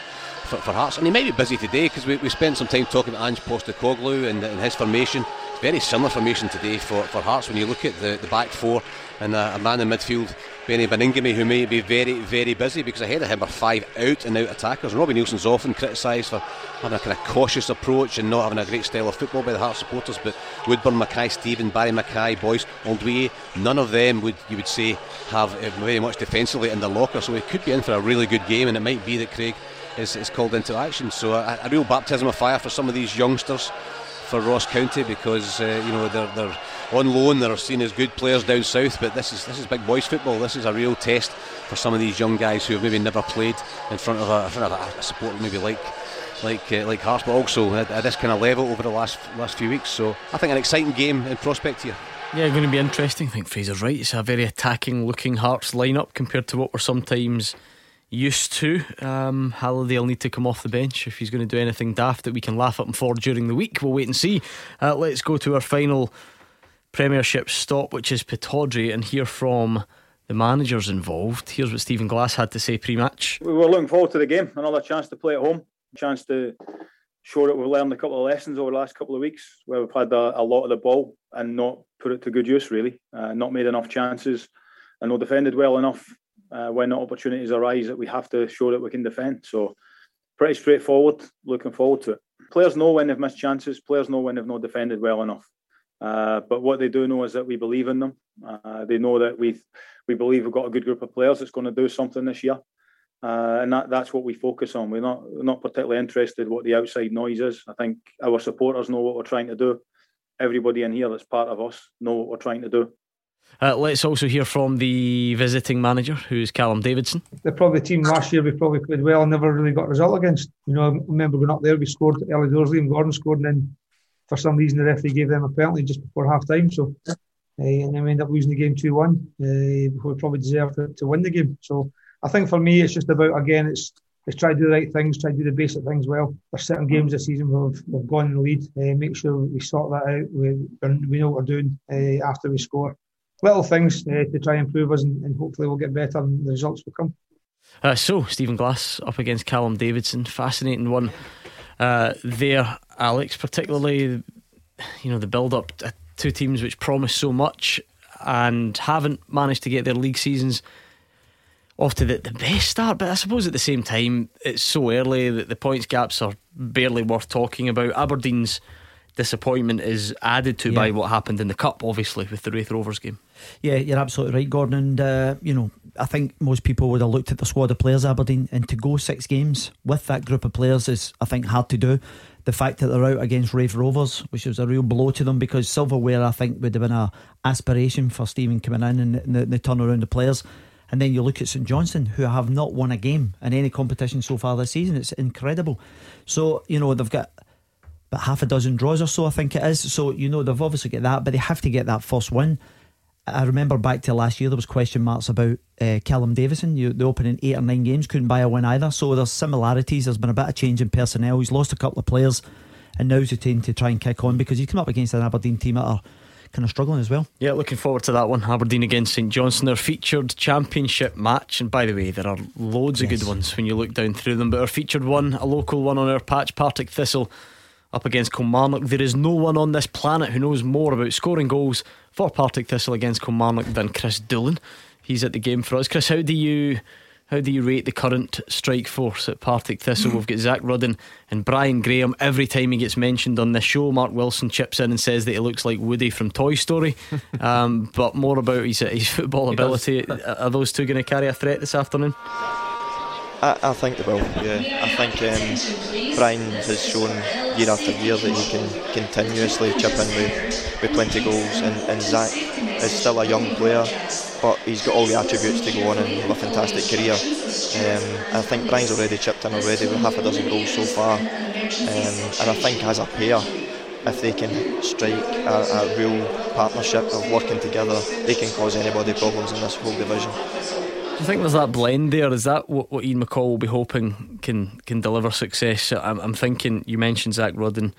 For, for Hearts, and he might be busy today because we, we spent some time talking about Ange Postecoglou and, and his formation. Very similar formation today for, for Hearts when you look at the, the back four and a, man in midfield Beni Baningime, who may be very, very busy because ahead of him are five out and out attackers. And Robbie Neilson's often criticised for having a kind of cautious approach and not having a great style of football by the Hearts supporters. But Woodburn, Mackay, Steven, Barrie McKay, Boyce, Gnanduillet, none of them would you would say have uh, very much defensively in the locker. So it could be in for a really good game, and it might be that Craig is, is called into action. So a, a real baptism of fire for some of these youngsters for Ross County because uh, you know they're, they're on loan. They're seen as good players down south, but this is this is big boys football. This is a real test for some of these young guys who have maybe never played in front of a, in front of a, support maybe like like uh, like Hearts, but also at, at, this kind of level over the last last few weeks. So I think an exciting game in prospect here. Yeah, going to be interesting. I think Fraser's right. It's a very attacking looking Hearts lineup compared to what we're sometimes used to. Um, Halliday will need to come off the bench if he's going to do anything daft that we can laugh at him for during the week. We'll wait and see. Uh, let's go to our final Premiership stop, which is Pittodrie, and hear from the managers involved. Here's what Stephen Glass had to say pre match. We were looking forward to the game, another chance to play at home, chance to show that we've learned a couple of lessons over the last couple of weeks where we've had a, a lot of the ball and not put it to good use, really. Uh, not made enough chances and not defended well enough uh, when opportunities arise that we have to show that we can defend. So pretty straightforward. Looking forward to it. Players know when they've missed chances. Players know when they've not defended well enough. Uh, but what they do know is that we believe in them. Uh, they know that we we believe we've got a good group of players that's going to do something this year, uh, and that, that's what we focus on. We're not we're not particularly interested what the outside noise is. I think our supporters know what we're trying to do. Everybody in here that's part of us know what we're trying to do. Uh, let's also hear from the visiting manager, who's Callum Davidson. They're probably the team last year we probably played well and never really got a result against. You know, I remember going up there, we scored early doors, Liam Gordon scored, and then for some reason the referee gave them a penalty just before half time. So, uh, and then we ended up losing the game 2 1. Uh, we probably deserved to, to win the game. So, I think for me, it's just about, again, it's it's try to do the right things, try to do the basic things well. There's certain games this season where we've, we've gone in the lead. Uh, make sure we sort that out. We, we know what we're doing uh, after we score little things uh, to try and improve us, and, and, hopefully we'll get better and the results will come. Uh, so, Stephen Glass up against Callum Davidson, fascinating one uh, there, Alex. Particularly, you know, the build up to two teams which promise so much and haven't managed to get their league seasons off to the, the best start. But I suppose at the same time, it's so early that the points gaps are barely worth talking about. Aberdeen's disappointment is added to yeah. by what happened in the cup, obviously with the Raith Rovers game. Yeah, you're absolutely right, Gordon. And uh, you know, I think most people would have looked at the squad of players Aberdeen, and to go six games with that group of players is, I think, hard to do. The fact that they're out against Raith Rovers, which was a real blow to them, because silverware, I think, would have been a aspiration for Stephen coming in and the, the turn around the players. And then you look at St Johnstone, who have not won a game in any competition so far this season. It's incredible. So you know they've got but half a dozen draws or so, I think it is. So, you know, they've obviously got that, but they have to get that first win. I remember back to last year, there was question marks about uh, Callum Davidson. You, the opening eight or nine games couldn't buy a win either. So there's similarities. There's been a bit of change in personnel. He's lost a couple of players, and now's the time to try and kick on because he's come up against an Aberdeen team that are kind of struggling as well. Yeah, looking forward to that one. Aberdeen against St Johnstone, their featured championship match. And by the way, there are loads yes. of good ones when you look down through them. But our featured one, a local one on our patch, Partick Thistle up against Kilmarnock. There is no one on this planet who knows more about scoring goals for Partick Thistle against Kilmarnock than Chris Doolan. He's at the game for us. Chris, how do you how do you rate the current strike force at Partick Thistle? We've got Zak Rudden and Brian Graham. Every time he gets mentioned on this show, Mark Wilson chips in and says that he looks like Woody from Toy Story. um, but more about his, his football he ability. Does. Are those two going to carry a threat this afternoon? I, I think they will. Yeah, I think um, Brian has shown year after year that he can continuously chip in with, with 20 goals, and, and Zak is still a young player, but he's got all the attributes to go on and have a fantastic career. Um, I think Brian's already chipped in already with half a dozen goals so far, um, and I think as a pair, if they can strike a, a real partnership of working together, they can cause anybody problems in this whole division. Do you think there's that blend there? Is that what, what Ian McCall will be hoping can can deliver success? I'm, I'm thinking you mentioned Zak Rudden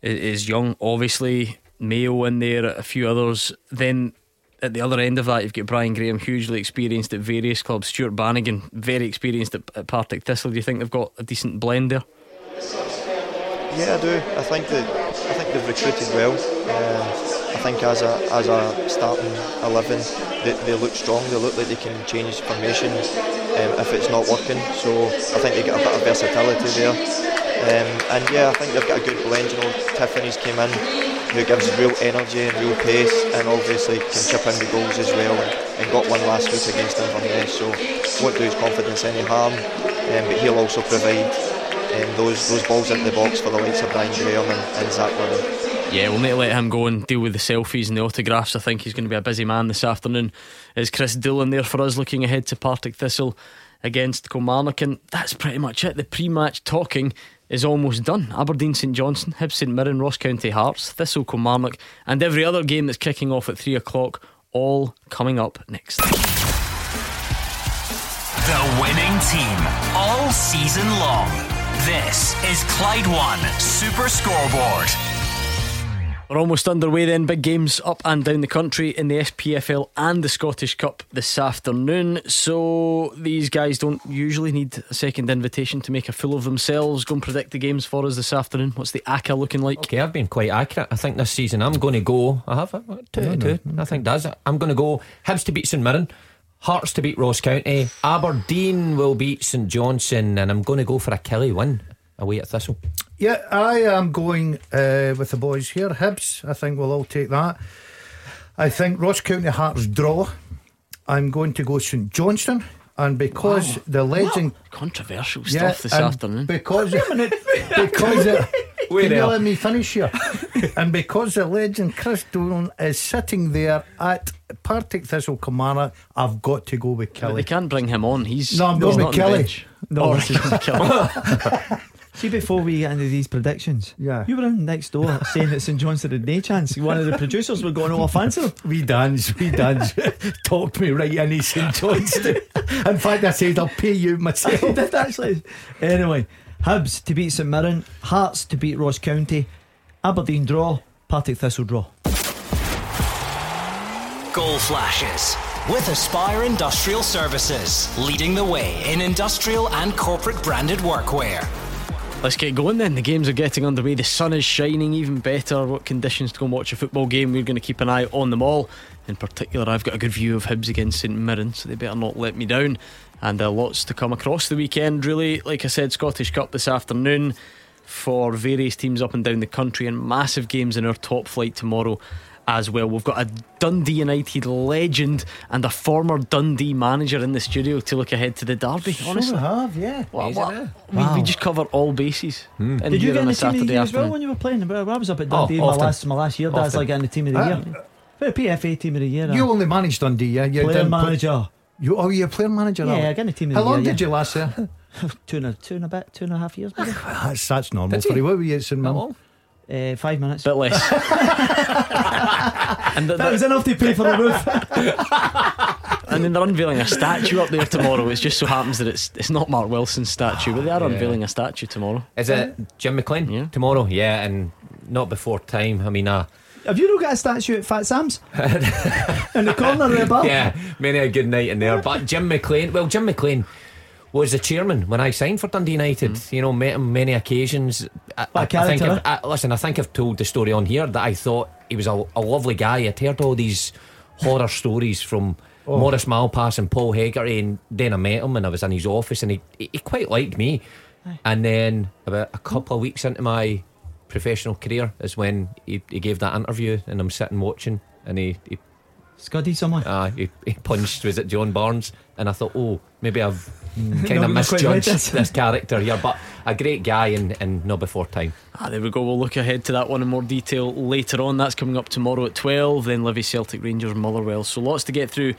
is young, obviously Mayo in there, a few others. Then at the other end of that, you've got Brian Graham, hugely experienced at various clubs. Stuart Bannigan, very experienced at, at Partick Thistle. Do you think they've got a decent blend there? Yeah, I do. I think that they've recruited well. Um, I think as a as a starting eleven, they, they look strong. They look like they can change formation um, if it's not working. So I think they get a bit of versatility there. Um, and yeah, I think they've got a good blend. You know, Tiffoney's came in, who gives real energy and real pace, and obviously can chip in the goals as well. And, got one last week against Inverness, so won't do his confidence any harm. Um, but he'll also provide um, those those balls into the box for the likes of Brian Graham and, and Zak Rudden. Yeah, we'll need to let him go and deal with the selfies and the autographs. I think he's going to be a busy man this afternoon. Is Chris Doolan there for us looking ahead to Partick Thistle against Kilmarnock? And that's pretty much it. The pre match talking is almost done. Aberdeen St Johnstone, Hibs St Mirren, Ross County Hearts, Thistle Kilmarnock, and every other game that's kicking off at 3 o'clock, all coming up next. The winning team all season long. This is Clyde One Super Scoreboard. We're almost underway then. Big games up and down the country in the SPFL and the Scottish Cup this afternoon. So these guys don't usually need a second invitation to make a fool of themselves. Go and predict the games for us this afternoon. What's the ACCA looking like? Okay, I've been quite accurate. I think this season I'm going to go. I have two, no, two. I think does. I'm going to go Hibs to beat St Mirren. Hearts to beat Ross County. Aberdeen will beat St Johnstone, and I'm going to go for a Killie win away at Thistle. Yeah, I am going uh, with the boys here. Hibs, I think we'll all take that. I think Ross County Hearts draw. I'm going to go St Johnstone. And because Wow. the legend. Controversial Yeah, stuff this afternoon. Because, because it, Wait can you let me finish here? and because the legend Chris Doolan is sitting there at Partick Thistle Kilmarnock, I've got to go with But Killie. they can't bring him on. He's No, I'm going not with on the Killie. bench. No, All this right, Killie. See, before we get into these predictions, Yeah. you were in next door saying that St Johnstone had no chance. One of the producers were going, "Oh, I fancy them." We dance, we dance. Talked me right into St Johnstone. In fact, I said I'll pay you myself. He did actually. Anyway, Hibs to beat St Mirren, Hearts to beat Ross County, Aberdeen draw, Partick Thistle draw. Goal flashes with Aspire Industrial Services, leading the way in industrial and corporate branded workwear. Let's get going then. The games are getting underway. The sun is shining even better. What conditions to go and watch a football game? We're going to keep an eye on them all. In particular, I've got a good view of Hibs against St Mirren, so they better not let me down. And uh, lots to come across the weekend, really. Like I said, Scottish Cup this afternoon for various teams up and down the country, and massive games in our top flight tomorrow as well. We've got a Dundee United legend and a former Dundee manager in the studio to look ahead to the derby. Honestly, Sure have, yeah. what, Isn't what? it? We, we just cover all bases. in Did you get in the team of the Saturday year as well when you were playing? Well, I was up at Oh, Dundee my last my last year. That's Often. like getting the team of the Uh, year. Well, PFA team of the year. uh, You only managed Dundee, yeah? You player didn't put- manager. You, oh, you're a player manager Yeah, now? I got the team of How the long year, did yeah. you last there? two and a two and a bit, two and a half years, maybe. that's, that's normal Did for he? you. What were you at St How long? Uh, five minutes. bit less. and, the, that was enough to pay for the roof. and then they're unveiling a statue up there tomorrow. It just so happens that it's it's not Mark Wilson's statue, but they are Yeah. unveiling a statue tomorrow. Is it Jim McLean Yeah. tomorrow? Yeah, and not before time. I mean, uh, Have you not got a statue at Fat Sam's in the corner of the bar? yeah, many a good night in there. But Jim McLean, well, Jim McLean was the chairman when I signed for Dundee United. Mm. You know, met him many occasions. I, What a I, I think character, I've, eh? listen, I think I've told the story on here that I thought he was a, a lovely guy. I'd heard all these horror stories from. Oh. Maurice Malpas and Paul Hegarty, and then I met him and I was in his office, and he, he, he quite liked me. And then about a couple of weeks into my professional career is when he, he gave that interview, and I'm sitting watching, and he, he Scuddy someone. uh, he, he punched was it John Barnes and I thought oh maybe I've kind of not quite right, misjudged this. this character here but a great guy and, and not before time Ah, there we go. We'll look ahead to that one in more detail later on. That's coming up tomorrow at 12. Then Livi Celtic Rangers Motherwell. So lots to get through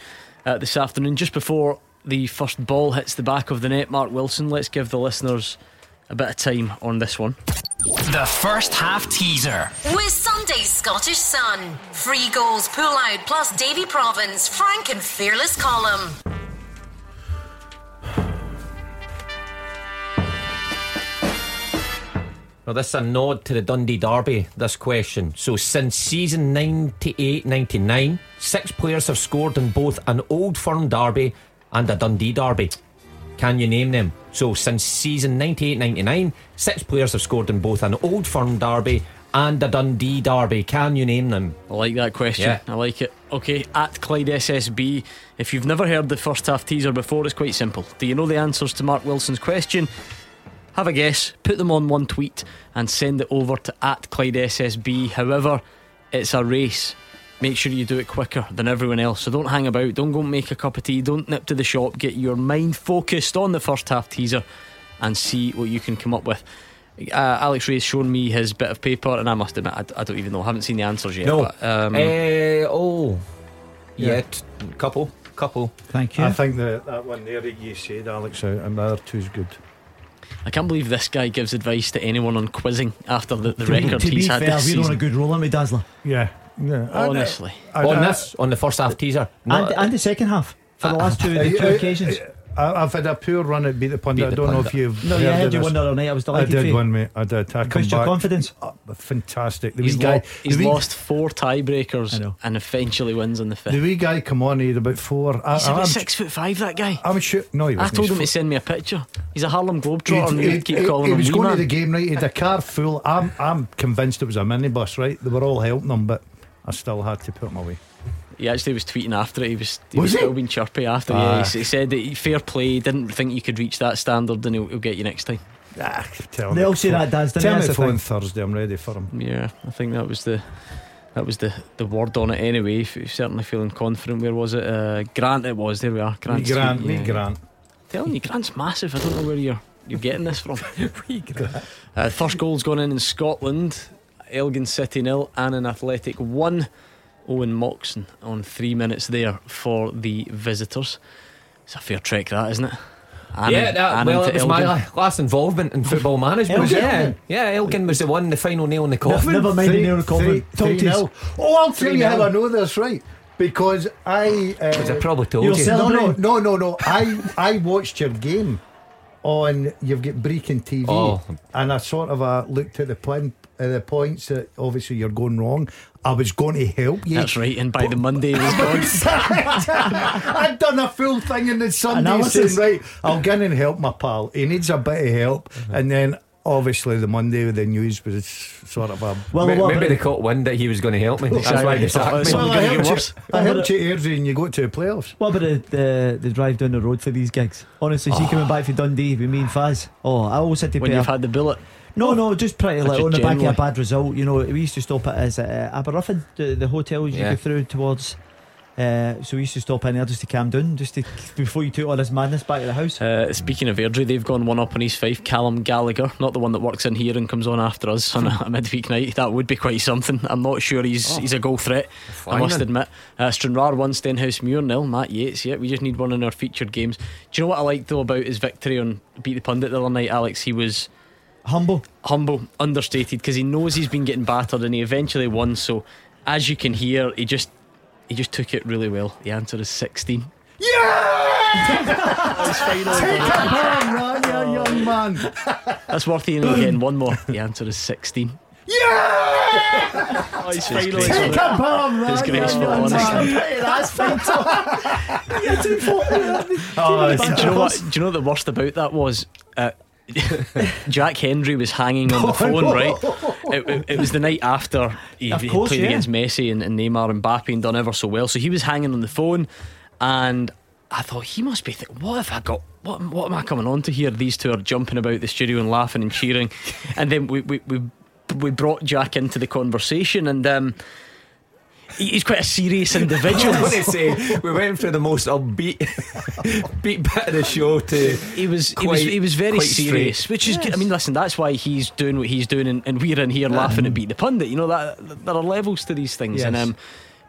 uh, this afternoon. Just before the first ball hits the back of the net, Mark Wilson, let's give the listeners a bit of time on this one. The first half teaser. With Sunday's Scottish Sun. Free goals pull out plus Davie Provan's, Frank and Fearless column. Well, this is a nod to the Dundee Derby, this question. So, since season 98 99, six players have scored in both an Old Firm Derby and a Dundee Derby. Can you name them? So, since season 98 99, six players have scored in both an Old Firm Derby and a Dundee Derby. Can you name them? I like that question. Yeah. I like it. Okay, at Clyde SSB. If you've never heard the first half teaser before, it's quite simple. Do you know the answers to Mark Wilson's question? Have a guess, put them on one tweet, and send it over to at Clyde SSB. However, it's a race. Make sure you do it quicker than everyone else. So don't hang about, don't go make a cup of tea, don't nip to the shop. Get your mind focused on the first half teaser and see what you can come up with. Uh, Alex has shown me his bit of paper, and I must admit, I, I don't even know. I haven't seen the answers yet. No. But, um, Eh, oh, Yeah. yeah, t- couple, couple. Thank you. I think that that one there that you said, Alex, and the other two's good. I can't believe this guy gives advice to anyone on quizzing after the, the to record be he's had fair, this we're on a good roll, aren't we, Dazzler? Yeah, yeah. Uh, Honestly. I- on I- this, on the first half teaser. And, and the uh, second half for the last two, the uh, two occasions. I, I've had a poor run at Beat the Pundit. Beat I don't know if you've. No, yeah, I heard had of you this. one the other night. I was delighted for did you. one, mate. I did. I come your back. confidence. Oh, fantastic. The He's, wee guy. lo- he's the wee, lost four I tiebreakers know. and eventually wins on the fifth. The wee guy come on. He's about four. I, He's about I'm, six foot five, that guy. I'm sure. No, he wasn't. told him He's to send me a picture. He's a Harlem He, Globetrotter, and he- we keep he- calling he him was going Man. to the game right. He had a car full. I'm I'm convinced it was a minibus. Right, they were all helping him, but I still had to put him away. He actually was tweeting after it. He was, he Was was he? still being chirpy after. Ah. yeah, he, he said that he, fair play. Didn't think you could reach that standard, and he'll, he'll get you next time. Ah, tell They me all say that, Daz, don't Tell me That's phone. Thursday. I'm ready for him. Yeah, I think that was the that was the, the word on it anyway. F- Certainly feeling confident. Where was it? Uh, Grant. It was. There we are. Wee Grant's Grant, tweet, wee yeah. Grant. Telling you, Grant's massive. I don't know where you're you're getting this from. uh, first goal's gone in in Scotland. Elgin City nil, Annan Athletic one. Owen Moxon on three minutes there for the visitors. It's a fair trek, that isn't it? Annan- yeah, that, well, to it was my Elgin. la- last involvement in football management. Elgin? yeah, yeah, Elgin was the one, the final nail in the coffin. Never mind the nail in the coffin. Three, Talk three to us. nil. Oh, I'll tell you how. I know this, right? Because I. Uh, Because I probably told You're you. selling- no, no, no, no, no. I I watched your game on. You've got Brecon TV, Oh. and I sort of uh, looked at the point, uh, the points that obviously you're going wrong. I was going to help you. That's right, and by the Monday he was gone. I'd done a full thing in the Sunday Analysis. saying, right, I'll go in and help my pal. He needs a bit of help. Uh-huh. And then obviously the Monday with the news was sort of a. Well, Ma- what Maybe about- they caught wind that he was going to help me. That's why they Exactly. sacked me. It's well, I gonna get helped, you, I helped you, Airdrie, and you got to the playoffs. What about the, the the drive down the road for these gigs? Honestly, see coming back for Dundee with me and Faz. Oh, I always had to when pay. you've a- had the bullet. No, no, just pretty like on the back of a bad result. You know, we used to stop at as uh, Aberuthven, the, the hotel you Yeah. go through towards. Uh, so we used to stop in there just to calm down, just to before you took all this madness back to the house. Uh, speaking of Airdrie, they've gone one up on East Fife. Callum Gallagher, not the one that works in here and comes on after us on a, a midweek night. That would be quite something. I'm not sure he's he's a goal threat. I must admit. Uh, Stranraer one, Stenhousemuir nil. Matt Yates. Yeah, we just need one in our featured games. Do you know what I liked though about his victory on Beat the Pundit the other night, Alex? He was Humble. humble, understated because he knows he's been getting battered and he eventually won. So, as you can hear, he just he just took it really well. The answer is 16. Take it home, man, you young man. That's worth hearing again. One more. The answer is 16. Yeah! Oh, he's Take it home, man. Disgraceful, you young honestly. man. That's fine. Oh, Do you know what? Do you know what the worst about that was? Uh, Jack Hendry was hanging on the phone, right? It, it- it was the night after he, course, played yeah. against Messi and, and Neymar and Mbappe and done ever so well. So he was hanging on the phone, and I thought he must be thinking, "What have I got? What, what am I coming on to here?" These two are jumping about the studio and laughing and cheering, and then we we we, we brought Jack into the conversation, and um, he's quite a serious individual. I was going to say we went through the most upbeat, beat bit of the show to he was he was he was very serious, straight. which is good. I mean, listen, that's why he's doing what he's doing, and, and we're in here laughing at beat the pundit. You know that there are levels to these things, and um,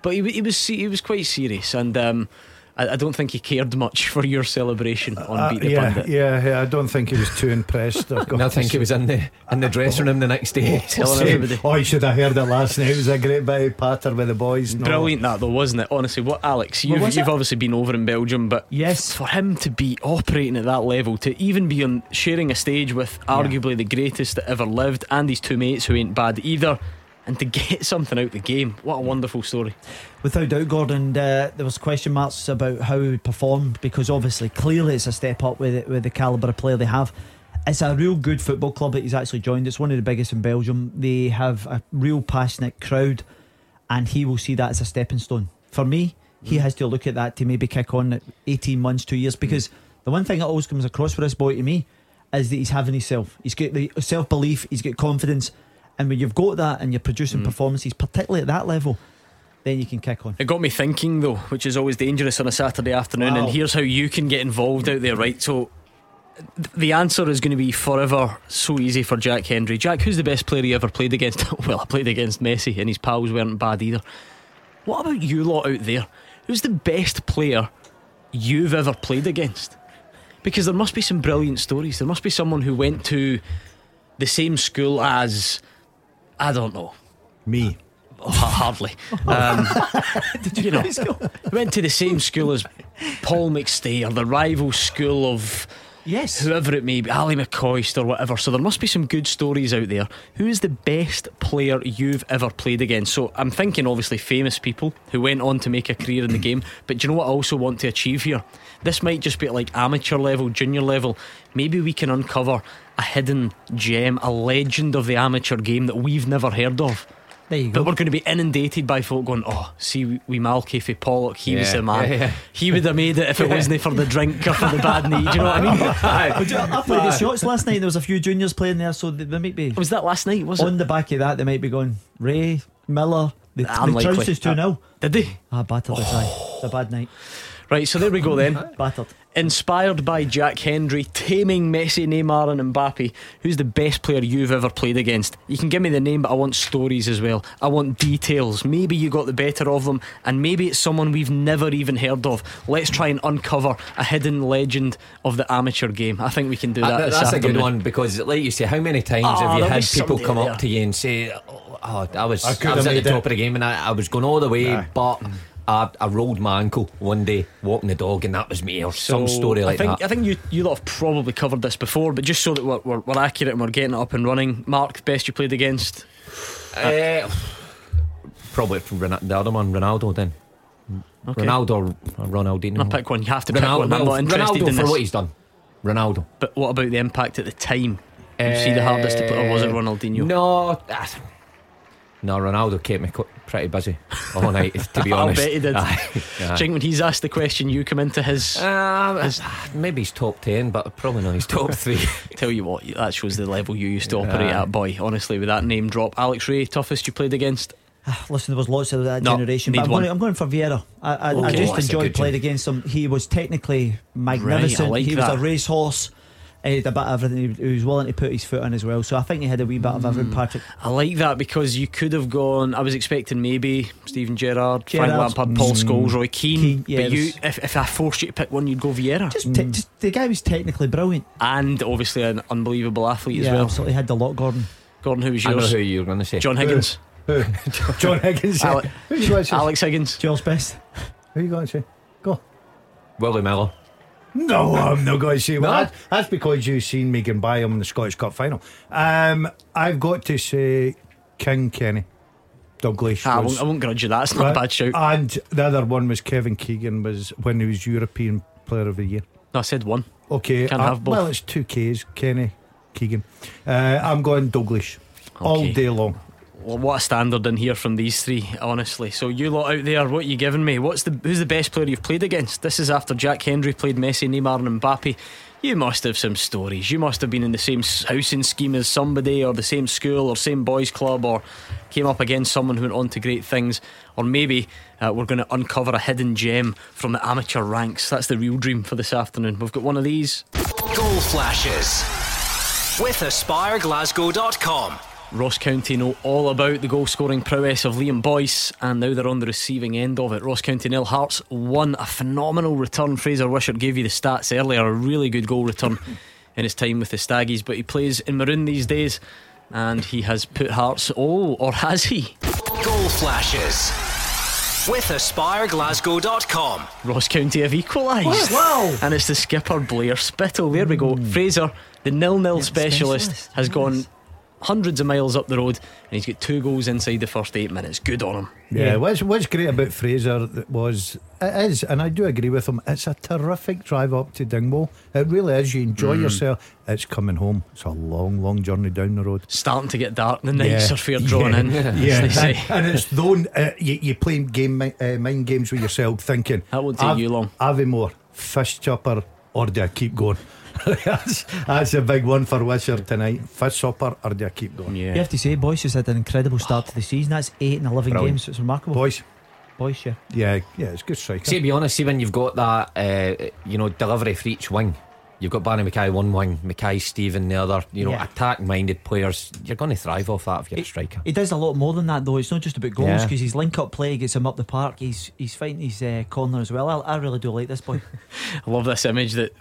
but he, he was he was quite serious, and um, I, I don't think he cared much for your celebration on Uh, beat the yeah, pundit. yeah, yeah, I don't think he was too impressed. I've got And I think he was in the in the dressing room the next day. Telling Same. everybody. Oh, you should have heard it last night. It was a great bit of patter with the boys. No. Brilliant that though, wasn't it? Honestly, what Alex, you've, was you've obviously been over in Belgium, but Yes. for him to be operating at that level, to even be on sharing a stage with arguably the greatest that ever lived, and his two mates who ain't bad either, and to get something out of the game, what a wonderful story. Without doubt, Gordon, uh, there was question marks about how he performed because obviously, clearly, it's a step up with with the calibre of player they have. It's a real good football club that he's actually joined. It's one of the biggest in Belgium. They have a real passionate crowd, and he will see that as a stepping stone. For me, he has to look at that to maybe kick on at 18 months, two years. Because the one thing that always comes across for this boy to me is that he's having himself. He's got the self belief, he's got confidence. And when you've got that and you're producing mm. performances, particularly at that level, then you can kick on. It got me thinking though, which is always dangerous on a Saturday afternoon. Wow. And here's how you can get involved out there, right? So th- the answer is going to be forever so easy for Jack Hendry. Jack, who's the best player you ever played against? well, I played against Messi, and his pals weren't bad either. What about you lot out there? Who's the best player you've ever played against? Because there must be some brilliant stories. There must be someone who went to the same school as, I don't know, Me. Oh, hardly. Um, you know, went to the same school as Paul McStay or the rival school of Yes. whoever it may be, Ali McCoist or whatever. So there must be some good stories out there. Who is the best player you've ever played against? So I'm thinking obviously famous people who went on to make a career in the game. But do you know what I also want to achieve here? This might just be at like amateur level, junior level. Maybe we can uncover a hidden gem, a legend of the amateur game that we've never heard of. There you But go. we're going to be inundated by folk going, oh, see, we, we Malky for Pollok, he was Yeah, the man. yeah, yeah. He would have made it if it wasn't for the drink or for the bad knee. Do you know what I mean? But do you know, I played the shots last night. There was a few juniors playing there, so they, they might be Was that last night? Was it? on it? the back of that. They might be going Ray Miller. The, the Unlikely. Trousers two 0 Did they? Ah, battered this eye. It's a bad night. Right, so there we go then. Battered. Inspired by Jack Hendry, taming Messi, Neymar, and Mbappe, who's the best player you've ever played against? You can give me the name, but I want stories as well. I want details. Maybe you got the better of them, and maybe it's someone we've never even heard of. Let's try and uncover a hidden legend of the amateur game. I think we can do that. Uh, this that's a good one because, like you say, how many times Oh, have you had people somebody come there. up to you and say, "Oh, oh, I was, I I, was at the top it." of the game and I, I was going all the way, but I, I rolled my ankle one day walking the dog, and that was me, or some story like I think, that." I think you, you lot have probably covered this before, but just so that we're, we're, we're accurate and we're getting it up and running. Mark, the best you played against? Uh, probably from the other one, Ronaldo. Then Okay. Ronaldo or Ronaldinho. No, pick one. You have to pick Ronaldo, one. I'm not interested Ronaldo in for what he's done. Ronaldo. But what about the impact at the time? You see the hardest to put, or was it Ronaldinho? Uh, No, ah, no. Ronaldo kept me qu- pretty busy all night. To be honest. I'll bet he did. Aye, aye. Think when he's asked the question, you come into his. Um, maybe he's top ten, but probably not his top three. Tell you what, that shows the level you used to operate Aye. at, boy. Honestly, with that name drop, Alex Rae, toughest you played against. Listen, there was lots of that No, generation, need but I'm one. going, I'm going for Vieira. I, I, I just Oh, enjoyed playing against him. He was technically magnificent. like he was that. a racehorse. He had a bit of everything. He was willing to put his foot in as well. So I think he had a wee bit of Mm. everything. Patrick. I like that because you could have gone. I was expecting maybe Steven Gerrard, Frank Gerrard's- Lampard, Paul Mm. Scholes, Roy Keane. Keane, yeah, but you, there's- if, if I forced you to pick one, you'd go Vieira. Just, te- just the guy was technically brilliant. and obviously an unbelievable athlete as yeah, well. absolutely had the lot, Gordon. Gordon, who was I know yours? who you're going to say. John Higgins. Who? John Higgins. Ale- Who you going to say? Alex Higgins. George Best. Who you going to say? Go. Willie Miller. No, I'm not going to say well, that. That's because you've seen me going by him in the Scottish Cup final. Um, I've got to say King Kenny. Dalglish. Ah, I, won't, I won't grudge you that. It's not Right. a bad shout. And the other one was Kevin Keegan was when he was European Player of the Year. No, I said one. Okay, Can't uh, have both. Well, it's two Ks. Kenny Keegan. Uh, I'm going Dalglish all day long. Well, what a standard in here from these three, honestly. So you lot out there, what you giving me? What's the who's the best player you've played against? This is after Jack Hendry played Messi, Neymar, and Mbappe. You must have some stories. You must have been in the same housing scheme as somebody, or the same school, or same boys' club, or came up against someone who went on to great things. Or maybe uh, we're going to uncover a hidden gem from the amateur ranks. That's the real dream for this afternoon. We've got one of these. Goal flashes with AspireGlasgow.com. Ross County know all about the goal scoring prowess of Liam Boyce, and now they're on the receiving end of it. Ross County nil, Hearts one a phenomenal return. Fraser Wishart gave you the stats earlier, a really good goal return in his time with the Staggies, but he plays in maroon these days, and he has put Hearts. Oh, or has he? Goal flashes with AspireGlasgow.com. Ross County have equalised. Wow. And it's the skipper Blair Spittal. There we go. Hmm. Fraser, the nil nil specialist, specialist. has gone hundreds of miles up the road and he's got two goals inside the first eight minutes. Good on him. Yeah, what's, what's great about Fraser was it is, and I do agree with him. It's a terrific drive up to Dingwall. It really is. You enjoy Mm. yourself. It's coming home. It's a long, long journey down the road. Starting to get dark. The nights Yeah. are fair drawn in. Yeah, as yeah. they say. and, and it's though uh, you, you playing game uh, mind games with yourself, thinking That won't take "Have- you long." Have more fist chopper, or do I keep going? That's, that's a big one for Wishart tonight. Fist chopper, or do I keep going? Yeah. You have to say, Boyce has had an incredible start to the season. That's eight and eleven Brilliant. games. It's remarkable. Boys, Boyce, yeah. yeah, yeah, it's a good striker. See, to be honest, see when you've got that, uh, you know, delivery for each wing. You've got Barrie McKay one wing, Mackay Steven the other. You know, Yeah. attack-minded players. You're going to thrive off that if you're a striker. He does a lot more than that, though. It's not just about goals Yeah. because his link-up play gets him up the park. He's he's fighting his uh, corner as well. I, I really do like this boy. I love this image that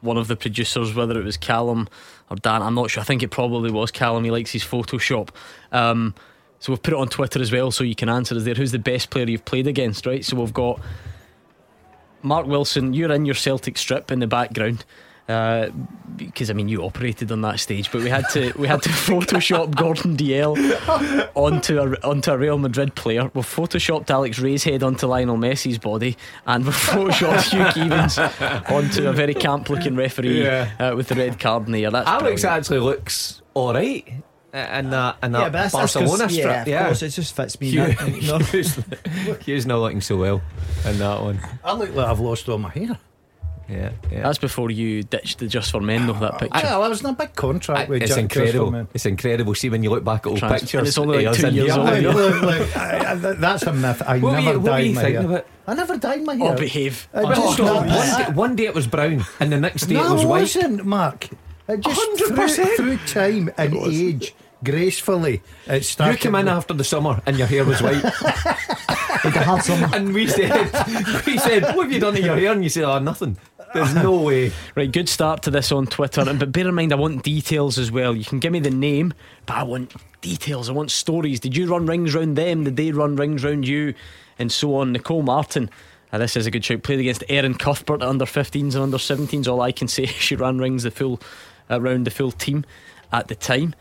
one of the producers, whether it was Callum or Dan, I'm not sure. I think it probably was Callum. He likes his Photoshop. Um, so we've put it on Twitter as well, so you can answer us there. Who's the best player you've played against? Right. So we've got Mark Wilson. You're in your Celtic strip in the background. Uh, because I mean you operated on that stage, but we had to we had to Photoshop Gordon Dalziel onto a onto a Real Madrid player. We've photoshopped Alex Rae's head onto Lionel Messi's body, and we've photoshopped Hugh Keevins onto a very camp looking referee Yeah. uh, with the red card in the ear. That's Alex brilliant. actually looks all right. and that and Yeah, that but that's- that's 'cause- Barcelona yeah, strip. of Yeah, course, it just fits me. Hugh, that, you know. Hugh's, Hugh's not looking so well in that one. I look like I've lost all my hair. Yeah, yeah. That's before you ditched the Just for Men, though, that ah, picture. I, I was in a big contract with it's Jack incredible. Criswell, It's incredible. See when you look back at old Trans- pictures, and it's only like years two in years old, I yeah. know, like, I, I, that's a myth. I What never you- dyed my hair. about? I never dyed my Oh, hair. behave. I Well, just oh, no, got- one, day, one day it was brown, and the next day no, it was it white. wasn't, Mark. It just 100%. through, through time and age, gracefully, it started. You started. came in after the summer and your hair was white. Like a hard summer. and we said, we said, what have you done to your hair? And you said, oh, nothing. There's no way. Right, good start to this on Twitter. And but bear in mind, I want details as well. You can give me the name, but I want details. I want stories. Did you run rings round them? Did they run rings round you? And so on. Nicole Martin. Uh, this is a good shout. Played against Erin Cuthbert under 15s and under 17s. All I can say is she ran rings the full around the full team at the time.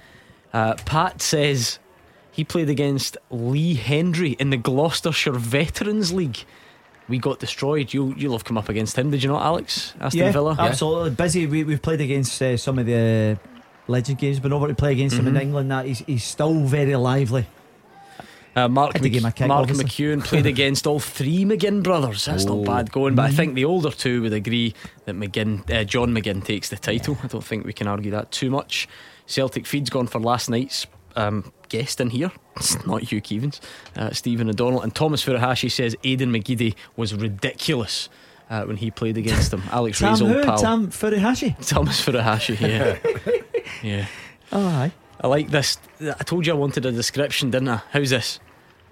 Uh, Pat says he played against Lee Hendry in the Gloucestershire Veterans League. We got destroyed. You you'll have come up against him, did you not, Alex? Aston yeah, Villa. absolutely busy. We, we've played against uh, some of the legend games, been over to play against him in Mhm. England. That he's, he's still very lively. Uh, Mark, Had to give Mc- kick, Mark. McEwen played against all three McGinn brothers. That's Oh. not bad going, but I Mhm. think the older two would agree that McGinn, uh, John McGinn takes the title. I don't think we can argue that too much. Celtic feed's gone for last night's um, guest in here. It's not Hugh Keevins, uh, Stephen O'Donnell. And Thomas Furuhashi says Aidan McGeady was ridiculous uh, when he played against him. Alex Tam Ray's old who? pal. Tam Furuhashi. Thomas Furuhashi, yeah. yeah. Oh, aye. I like this. I told you I wanted a description, didn't I? How's this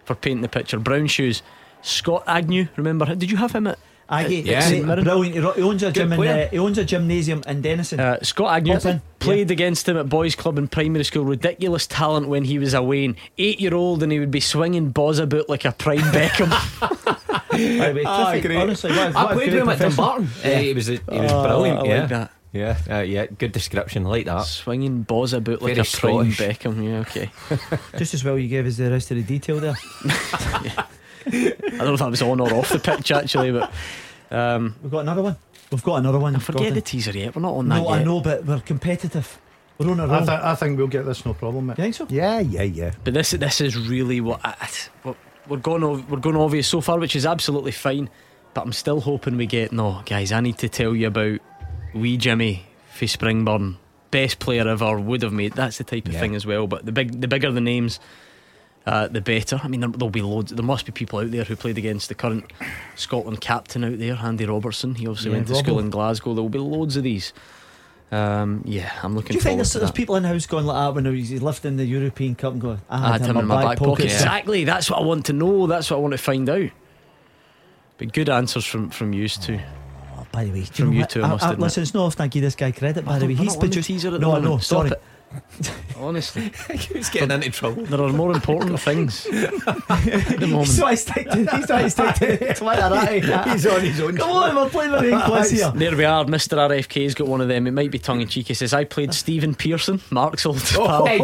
for painting the picture? Brown shoes. Scott Agnew, remember? Did you have him at? Aggie, at St. Mirren? brilliant. He owns a Good gym in, uh, he owns a gymnasium in Denison. Uh, Scott Agnew What's in? played against him at boys' club in primary school. Ridiculous talent when he was away. And Eight year old, and he would be swinging balls about like a prime Beckham. By the way, terrific. great. Honestly, what, I what a played with him at professional. Dumbarton. Uh, he was, a, he was Oh, brilliant. I like yeah. that. Yeah, uh, yeah, good description. I like that. swinging balls about like Very a prime Beckham. Yeah, okay. Just as well you gave us the rest of the detail there. I don't know if that was on or off the pitch actually, but um, We've got another one. We've got another one. forget Gordon. the teaser yet. We're not on that No, I know, but we're competitive. We're on a I, roll. th- I think we'll get this no problem. Mate. You think so? Yeah, yeah, yeah. But this this is really what I, what we're going ov- we're going obvious so far, which is absolutely fine. But I'm still hoping we get no guys. I need to tell you about wee Jimmy for Springburn, best player ever, would have made. That's the type of Yeah. thing as well. But the big the bigger the names. Uh, the better. I mean, there, there'll be loads. There must be people out there who played against the current Scotland captain out there, Andy Robertson. He obviously Yeah, went to Robbo. school in Glasgow. There will be loads of these. Um, yeah, I'm looking Do you think there's, to there's people in the house going like that when he's lifting the European Cup and going, I I had, had him in my back pocket. Yeah. Exactly. That's what I want to know. That's what I want to find out. But good answers from from you two. Oh, by the way, do From know you what? two, I must admit. Listen, it's not often I give this guy credit. By the way, he's not produced. teaser at the No, moment. no, Stop sorry. it. Honestly, He's getting into trouble. there are more important things at the He's moment. trying to stick to. He's trying to stick to Twitter. Right? He's on his own. Come on, we're playing with quiz here. There we are. Mr. RFK's got one of them. It might be tongue in cheek. He says, "I played Stephen Pearson, Mark's old pal. Hey,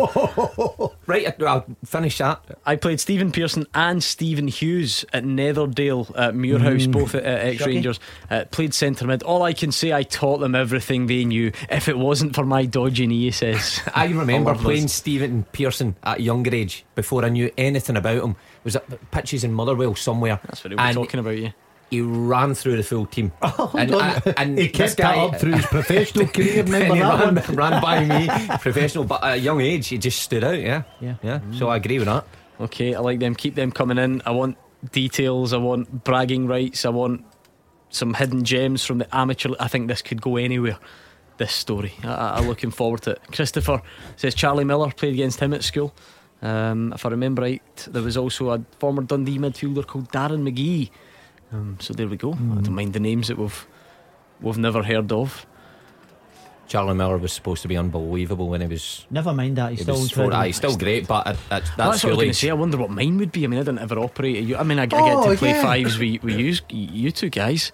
right, I'll finish that. I played Stephen Pearson and Stephen Hughes at Netherdale at Muirhouse, both at uh, ex Rangers. Uh, played centre mid. All I can say, I taught them everything they knew. If it wasn't for my dodgy knee, he says. I remember love playing those. Stephen Pearson at a younger age before I knew anything about him. Was at pitches in Motherwell somewhere. That's what he was And talking about. you. He ran through the full team. Oh, and, on. I- and He this kept guy that up through his professional career. and Remember he that ran, one? ran by me, professional, but at a young age, he just stood out. Yeah, Yeah. yeah. Mm. So I agree with that. Okay, I like them. Keep them coming in. I want details. I want bragging rights. I want some hidden gems from the amateur. I think this could go anywhere. This story. I, I- I'm looking forward to it. Christopher says Charlie Miller played against him at school. Um, if I remember right, there was also a former Dundee midfielder called Darren McGee. Um, so there we go. I don't mind the names that we've we've never heard of. Charlie Miller was supposed to be unbelievable when he was. Never mind that. He's He still was incredible. aye, he's still great, but at, at that That's what I was going to say. I wonder what mine would be. I mean, I didn't ever operate. I mean, I, I get Oh, to play yeah. fives with, with you, you two guys.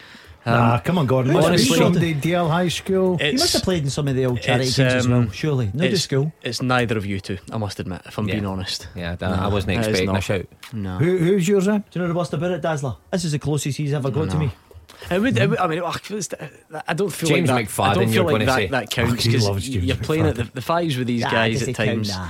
Um, Nah, come on, Gordon. Must honestly- be somebody Dalziel High School. He must have played in some of the old charity it's, games as well. um, Surely, not the it's- school. It's neither of you two, I must admit, if I'm Yeah. being honest. yeah, I wasn't expecting a not. shout. No. Who, who's yours then? Do you know the worst about it, Dazzler? This is the closest he's ever got to me. It would, it would, I mean, I don't feel James like that. I don't feel like that, say. that counts Oh, because loves James you're playing at the, the fives with these Nah, guys at he count? times. Nah.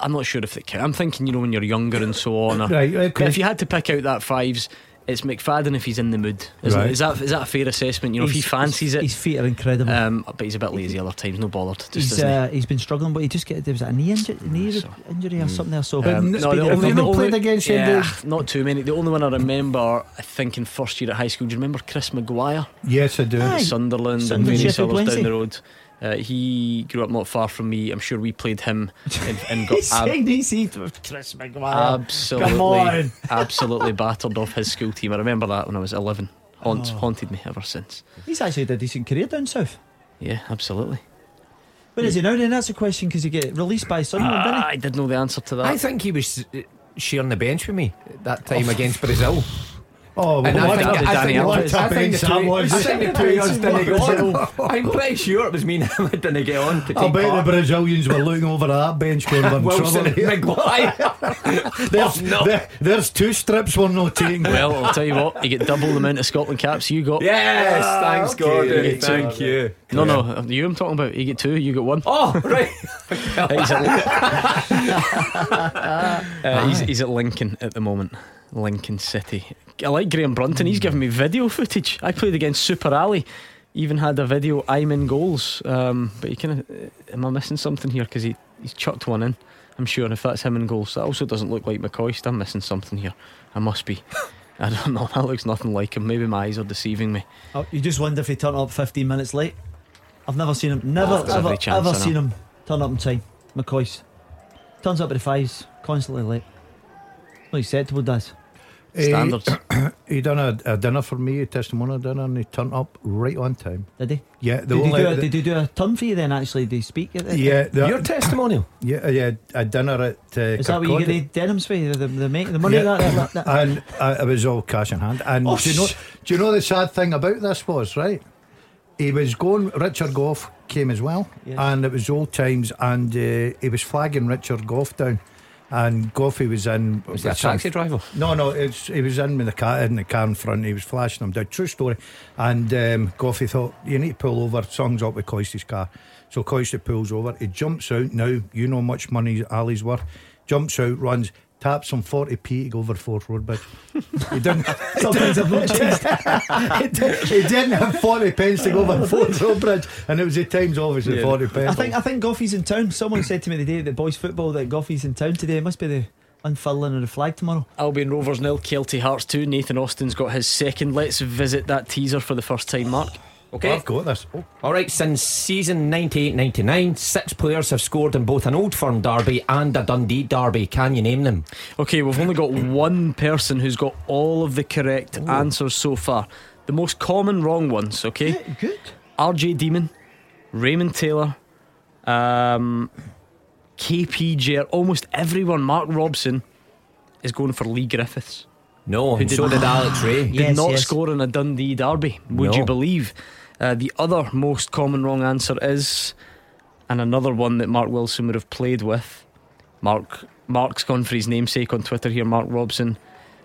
I'm not sure if they can. I'm thinking, you know, when you're younger and so on. or- Right, okay. But if you had to pick out that fives, it's McFadden if he's in the mood. Isn't Right. it? Is that is that a fair assessment? You know, if he fancies it. His feet are incredible. Um, but he's a bit lazy other times. No bothered. Just he's isn't he? uh, he's been struggling, but he just get there was a knee injury, knee injury or something there. So Um, no, the recovery. only, the only, against him, yeah, Dave? not too many. The only one I remember, I think, in first year at high school. Do you remember Chris Maguire? Yes, I do. Aye. Sunderland and Sunderland, various Sheffield others down the road. Uh, he grew up not far from me. I'm sure we played him and, and got He's ab- saying he's with Chris Maguire. absolutely, absolutely battered off his school team. I remember that when I was 11. Haunts, Oh. Haunted me ever since. He's actually had a decent career down south. Yeah, absolutely. Where is he now? Then that's a question because he get released by Sunderland, didn't he? I did know the answer to that. I think he was uh, sharing the bench with me at that time against Brazil. Oh, And what I think, a- I Dani think, Alves. I think the That two, was- I think the two of us didn't get What? on. I'm pretty sure it was me and him that didn't get on to take I bet part. the Brazilians were looking over that bench going, we're in Wilson and trouble. Maguire. there's, no. there- there's two strips we're not taking. well, I'll tell you what, you get double the amount of Scotland caps you got. Yes, thanks, okay. Gordon. You. Thank you. No, no, you I'm talking about. You get two, you get one. Oh, right. he's, Uh, he's, he's at Lincoln at the moment. Lincoln City. I like Graham Brunton. He's giving me video footage. I played against Super Ali. Even had a video. I'm in goals. Um, but you kind of. Am I missing something here? Because he he's chucked one in. I'm sure if that's him in goals, that also doesn't look like McCoist. I'm missing something here. I must be. I don't know. That looks nothing like him. Maybe my eyes are deceiving me. Oh, you just wonder if he turned up 15 minutes late. I've never seen him, never, Oh, ever, chance, ever seen him turn up in time. McCoist turns up at the fives, constantly late. Well, he's acceptable, does. Standards. He done a, a dinner for me, a testimonial dinner, and he turned up right on time. Did he? Yeah, the Did, he do a, the- did he do a turn for you then? Actually, did he speak at the, yeah, the, Your testimonial. yeah, yeah, a dinner at. Uh, Is that where you get the denims for you? The, the, the, the money Yeah. that, that, that, and uh, it was all cash in hand. And Oh, do you know? Do you know the sad thing about this was right? He was going. Richard Gough came as well, Yes. and it was old times. And uh, he was flagging Richard Gough down, and Goffey was in. Was he a with some- taxi driver? No, no, it's, he was in with the car in the car in front. He was flashing him down. True story. And um, Goffy thought you need to pull over. Songs up with Coisty's car. So Coisty pulls over. He jumps out. Now you know how much money Ali's worth. Jumps out, runs, taps him forty p to go over Forth Road Bridge. He didn't. Sometimes I've not changed. he, did, he didn't have forty pence to go over Forth Road Bridge, and it was the times obviously Yeah. forty pence. I think I think Goffey's in town. Someone said to me the day that boys football that Goffey's in town today. It must be the unfurling of the flag tomorrow. Albion Rovers nil, Kelty Hearts 2. Nathan Austin's got his second. Let's visit that teaser for the first time, Mark. Okay. I've got this. Oh, All right, since season 98 99, six players have scored in both an Old Firm derby and a Dundee derby. Can you name them? Okay, we've only got one person who's got all of the correct answers so far. The most common wrong ones, okay? Good. RJ Demon, Raymond Taylor, um, KP Jer, almost everyone. Mark Robson is going for Leigh Griffiths. No, Who and did- so did Alex Rae. He did Yes, not yes. score in a Dundee derby. Would No. you believe? Uh, the other most common wrong answer is, and another one that Mark Wilson would have played with. Mark Mark's gone for his namesake on Twitter here. Mark Robson.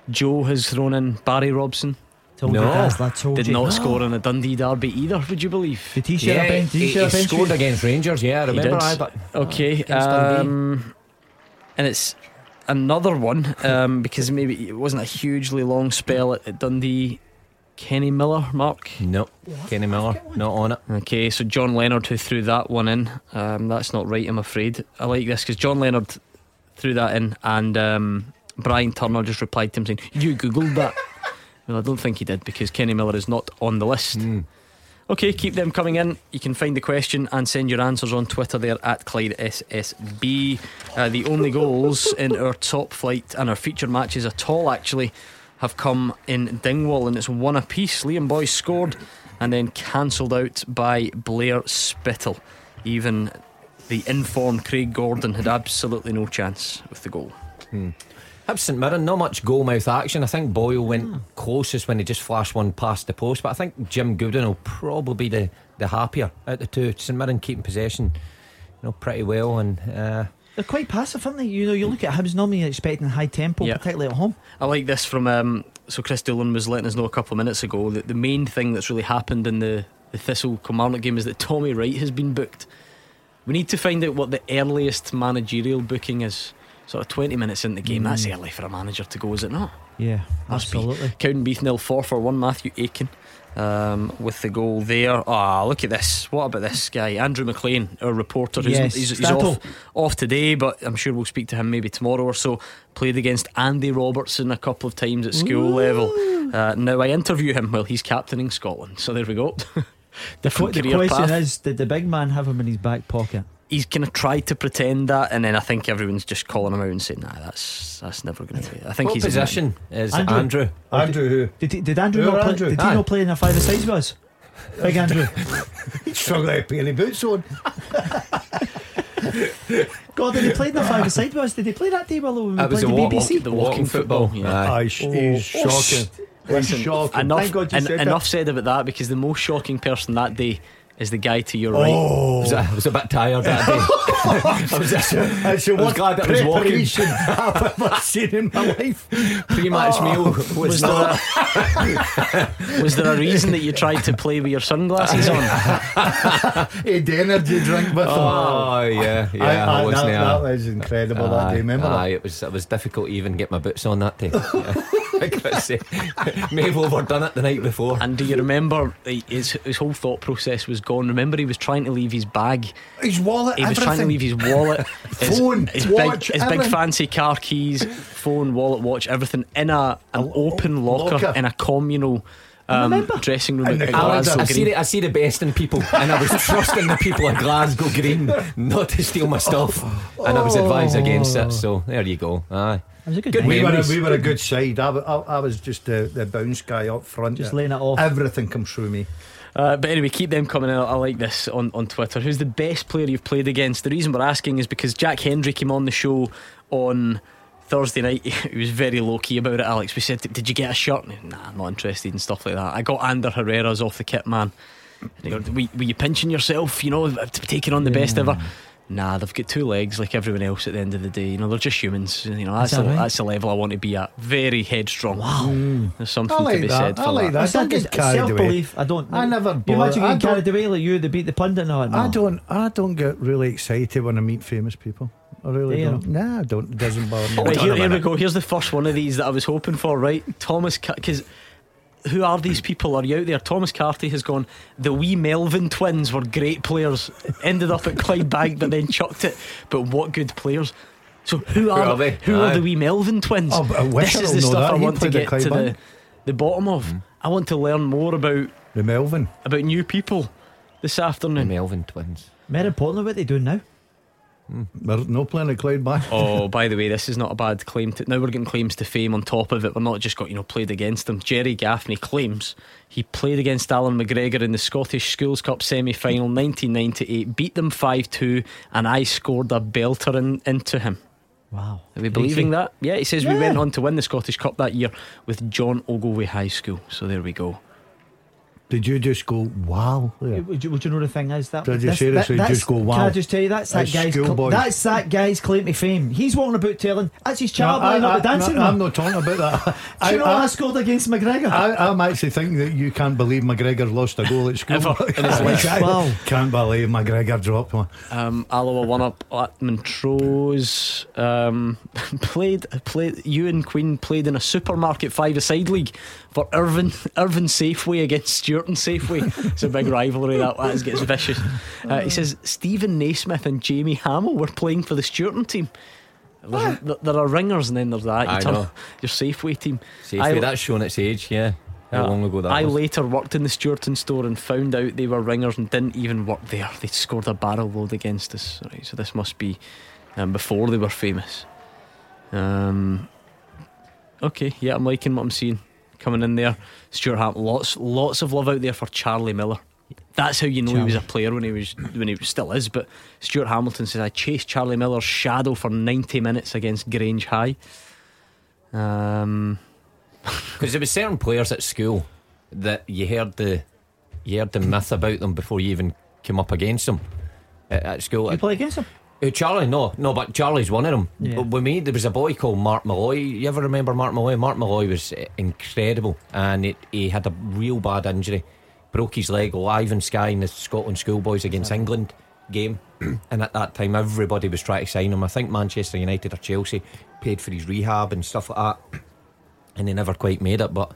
Joe has thrown in Barry Robson. Told No. you guys, I told Did you. not score in a Dundee derby either. Would you believe? Did he share a bench? Did he, he, share he bench? scored you? against Rangers. Yeah, I remember. I, but Okay, against um, and it's another one um, because maybe it wasn't a hugely long spell at, at Dundee. Kenny Miller, Mark. no, Kenny Miller, not on it. Okay, so John Leonard who threw that one in. Um, that's not right, I'm afraid. I like this because John Leonard threw that in, and um, Brian Turner just replied to him saying, "You googled that." well, I don't think he did because Kenny Miller is not on the list. Okay, keep them coming in. You can find the question and send your answers on Twitter there at Clyde SSB. Uh, the only goals in our top flight and our feature matches at all actually have come in Dingwall and it's one apiece. Liam Boyce scored and then cancelled out by Blair Spittal. Even the informed Craig Gordon had absolutely no chance with the goal. Hibs St Mirren, not much goal mouth action. I think Boyle went closest when he just flashed one past the post, but I think Jim Goodwin will probably be the, the happier out of the two. St Mirren keeping possession, you know, pretty well, and uh, They're quite passive, aren't they? You know, you look at Hibs normally you're expecting high tempo, Yeah. particularly at home. I like this from um, so Chris Doolan was letting us know a couple of minutes ago that the main thing that's really happened in the, the Thistle Kilmarnock game is that Tommy Wright has been booked. We need to find out what the earliest managerial booking is. Sort of 20 minutes in the game. That's Mm. early for a manager to go, is it not? Yeah, Must be. absolutely. Cowdenbeath nil four for one. Matthew Aiken um, with the goal there. Ah, look at this. What about this guy, Andrew McLean, our reporter? Who's, Yes, he's, he's off off today, but I'm sure we'll speak to him maybe tomorrow or so. Played against Andy Robertson a couple of times at school level. Uh, now I interview him while he's captaining Scotland. So there we go. The, the question path. is, did the big man have him in his back pocket? He's gonna try to pretend that, and then I think everyone's just calling him out and saying, "Nah, that's that's never gonna be." I think What he's position is Andrew. Andrew? Andrew who? Did, he, did Andrew Who not play, Andrew? Did he Aye. not play in a five sides with us? Big Andrew. He's struggling to put any boots on. God, did he play in the five side with us? Did he play that day while we That was played a the walk- BBC? the walking football. Yeah. Aye. Aye, he's, oh, he's shocking. Listen, He's shocking. enough, Thank God you en- said that. enough said about that because the most shocking person that day is the guy to your right. Oh, I was, I was a bit tired that day. I was, That's the I was glad that I was walking. preparation I've ever seen in my life. Pre-match meal oh. was, Was not. there, a, was there a reason that you tried to play with your sunglasses on? He had the energy drink with him. Oh yeah, yeah. I- I, I- wasn't that, that was incredible that day. Remember aye, that? it was it was difficult to even get my boots on that day. I gotta say, may have overdone it the night before. And do you remember his, his whole thought process was gone? Remember, he was trying to leave his bag. His wallet, He was trying to leave his wallet, his, Phone, his watch, big, his big fancy car keys, phone, wallet, watch, everything in a an open locker, locker. in a communal um, dressing room In at the Alex, Glasgow I see, Green. the, I see the best in people, and I was trusting the people of Glasgow Green not to steal my stuff, and I was advised against it. So there you go. Aye, It was a good, Good we, were a, we were a good side. I, I, I was just the, the bounce guy up front. Just laying it off. Everything comes through me. Uh, but anyway, keep them coming in. I like this on, on Twitter. Who's the best player you've played against? The reason we're asking is because Jack Hendry came on the show on Thursday night. He was very low key about it, Alex. We said, Did you get a shirt? And he, Nah, I'm not interested and stuff like that. I got Ander Herrera's off the kit, man. He were, were you pinching yourself, you know, taking on the best ever? Nah, they've got two legs like everyone else at the end of the day. You know, they're just humans. You know, that's, that the, right? that's the level I want to be at. Very headstrong. Wow. There's something like to be that. said I for like that. that. Don't get carried away. Self belief. I don't. I never You imagine I getting don't- carried away like you, they beat the pundit. No, no. I don't. I don't get really excited when I meet famous people. I really Do you? don't. Nah, don't. It doesn't bother me. Oh, right, here, here we go. Here's the first one of these that I was hoping for, right? Thomas, because who are these people? Are you out there? Thomas Carty has gone. The wee Melvin twins were great players. Ended up at Clydebank, but then chucked it. But what good players? So who are, are they? Who are the wee Melvin twins? Oh, but I wish this is the stuff that. I want to get to the, the bottom of. Mm-hmm. I want to learn more about The Melvin. about new people this the afternoon. Melvin twins. More importantly, what they doing now? Hmm. They're no playing at Clydebank. Oh, by the way, this is not a bad claim. To, now we're getting claims to fame on top of it. We're not just got you know played against them. Jerry Gaffney claims he played against Allan McGregor in the Scottish Schools Cup semi-final 1998, beat them 5-2, and I scored a belter in, into him. Wow. Are we believing that? Yeah, he says we went on to win the Scottish Cup that year with John Ogilvie High School. So there we go. Did you just go wow? there? Would you, would you know the thing is that? Did you this- seriously that- just go, wow? Can I just tell you that's that guy's cl- that's that guy's claim to fame. He's walking about telling that's his child No, I, line up the I- dancing no, I'm not talking about that. Do you know I, I, scored against McGregor? I, I'm actually thinking that you can't believe McGregor lost a goal at school. Ever in his life. Wow. Can't believe McGregor dropped one. Um, Alloa one up at Montrose. Um, played played. You and Queen played in a supermarket five-a-side league for Irvine Irvine Safeway against Stewarton Safeway. it's a big rivalry that that gets vicious. Uh, he says Steven Naismith and Jamie Hamill were playing for the Stewarton team. There's- There, are ringers and then there's that. You I turn- know. Your Safeway team. Safety, I- that's shown its age. Yeah, how uh, long ago that I was? later worked in the Stewarton store and found out they were ringers and didn't even work there. They scored a barrel load against us. Right, so this must be um, before they were famous. Um, okay, yeah, I'm liking what I'm seeing coming in there. Stuart Hamilton, lots, lots of love out there for Charlie Miller. That's how you know he was a player when he was when he still is. But Stuart Hamilton says I chased Charlie Miller's shadow for 90 minutes against Grange High. Um, Because there were certain players at school that you heard the you heard the myth about them before you even came up against them at, at school. You play against him? Uh, Charlie, no, no, but Charlie's one of them. Yeah. But with me, there was a boy called Mark Malloy. You ever remember Mark Malloy? Mark Malloy was uh, incredible, and it, he had a real bad injury, broke his leg live in Sky in the Scotland schoolboys against England. game, and at that time everybody was trying to sign him. I think Manchester United or Chelsea paid for his rehab and stuff like that, and they never quite made it. But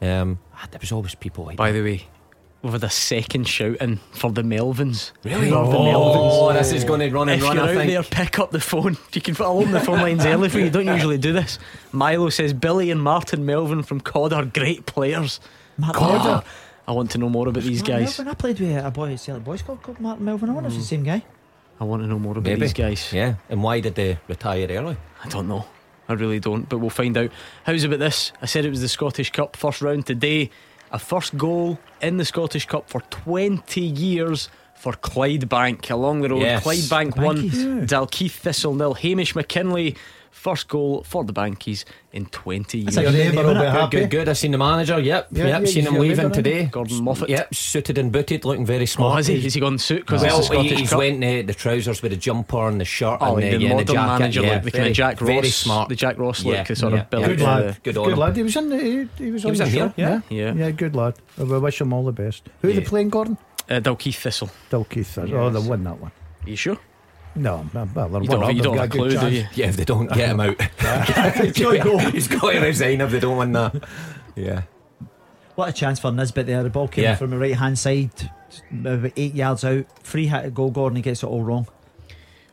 um, ah, there was always people like. By the way, we've had a second shout in for the Melvins. Really? Who are the oh, oh, this is gonna run and if run, You're I out think. there, pick up the phone. You can I'll the phone lines early for you. You Don't usually do this. Milo says Billy and Martin Melvin from COD are great players. Mark God, Melvin? I want to know more about these guys. Melvin, I played with a boy at Celtic Boys Club called Martin Melvin. I wonder if it's the same guy. I want to know more about Maybe. these guys. Yeah, and why did they retire early? I don't know. I really don't, but we'll find out. How's about this? I said it was the Scottish Cup first round today. A first goal in the Scottish Cup for 20 years for Clydebank along the road. Yes. Clydebank won. Dalkeith Thistle nil. Hamish McKinley, first goal for the Bankies in 20 years. a Your good neighbour name, will be happy. Good, good. I've seen the manager. Yep, Yeah, yep. yeah, seen him your leaving neighbour, today. Gordon Moffat. Yep, suited and booted, looking very Oh, smart. has he? Has he gone suit because well, he, he's Cup? went uh, the trousers with the jumper and the shirt Oh, and, he the, yeah, and the modern jacket. manager yeah, look, the kind of Jack Ross, very smart. the Jack Ross Yeah, look, the sort yeah, of build. yeah. Good Yeah. lad. Good Good, lad. He was in the. He, he was He on was the in show. here, yeah. Yeah. Yeah, good lad. We wish him all the best. Who are they playing, Gordon? Uh, Dalkeith Thistle. Dalkeith. Thistle. Oh, they won that one. you sure? No, well, they're You don't, you They've don't have a good clue, do chance. you? Yeah, if they don't get him out, he's got to resign if they don't win that. Yeah. What a chance for Nisbet there. The ball came Yeah. from the right hand side, about eight yards out. Free hit to goal, Gordon. He gets it all wrong.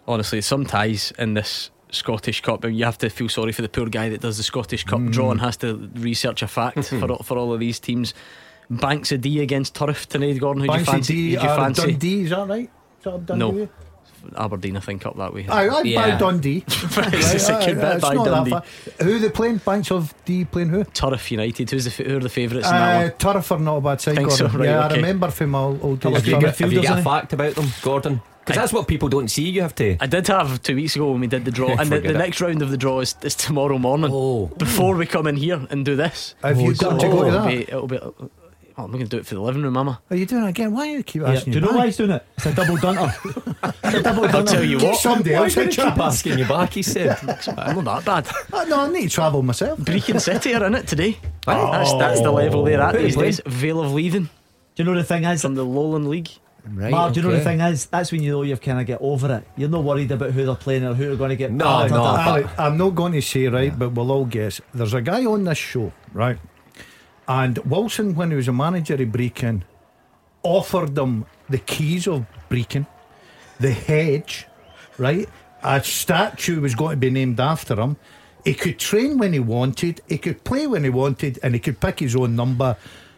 honestly, some ties in this Scottish Cup. I mean, you have to feel sorry for the poor guy that does the Scottish Cup mm. draw and has to research a fact for all- for all of these teams. Banks o' Dee against Turf tonight, Gordon. Who do you fancy? D who'd you fancy? Dundee, is that right? Is that Dundee? No. Aberdeen, I think, up that way. I, I'd Yeah. buy Dundee. It's a second Right, bit uh, it's by not that Dundee. far. Who are they playing? Banks o' Dee playing who? Turf United. Who's the fa- who are the favourites in that Uh, one? Turf are not a bad side, Think so, Gordon. right, yeah, okay. I remember from my old Couple days. of good Have you, got, have you got a fact about them, Gordon? Because that's what people don't see. You have to. I did have two weeks ago when we did the draw, and the, the next round of the draw is, is tomorrow morning. Oh. Before we come in here and do this. Have you got to go to it'll be, it'll be. Oh, I'm going to do it for the living room, Mama. Are you doing it again? Why do you keep Yeah. asking Do you know back? why he's doing it? It's a double dunter. it's a double dunter. I'll tell you Get what. somebody Why else do a keep chance. asking you back? He said. I'm not that bad. Oh, no, I need to travel myself. Brechin City are in it today. Oh. That's, that's the level they're at Who these days. Vale of Leithen Do you know the thing is? from the Lowland League. Right. Mark, do you know the okay. thing is? That's when you know you've kind of get over it. You're not worried about who they're playing or who they're going to get. No, battered no, at. Ali, I'm not going to say right, but we'll all guess. There's a guy on this show, right? And Wilson, when he was a manager of Brechin, offered them the keys of Brechin, the hedge, right? A statue was going to be named after him. He could train when he wanted, he could play when he wanted, and he could pick his own number.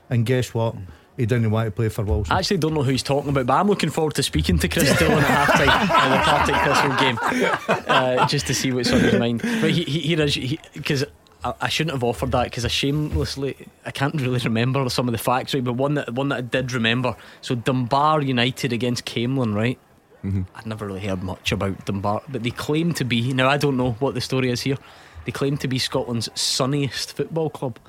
And guess what? He didn't want to play for Wilson. I actually don't know who he's talking about, but I'm looking forward to speaking to Chris Doolan at half time in the Partick Thistle game uh, just to see what's on his mind. But he, he, because. I, I shouldn't have offered that because I shamelessly I can't really remember some of the facts right, but one that one that I did remember. So Dunbar United against Camelon, right? I'd never really heard much about Dunbar, but they claim to be. Now I don't know what the story is here. They claim to be Scotland's sunniest football club.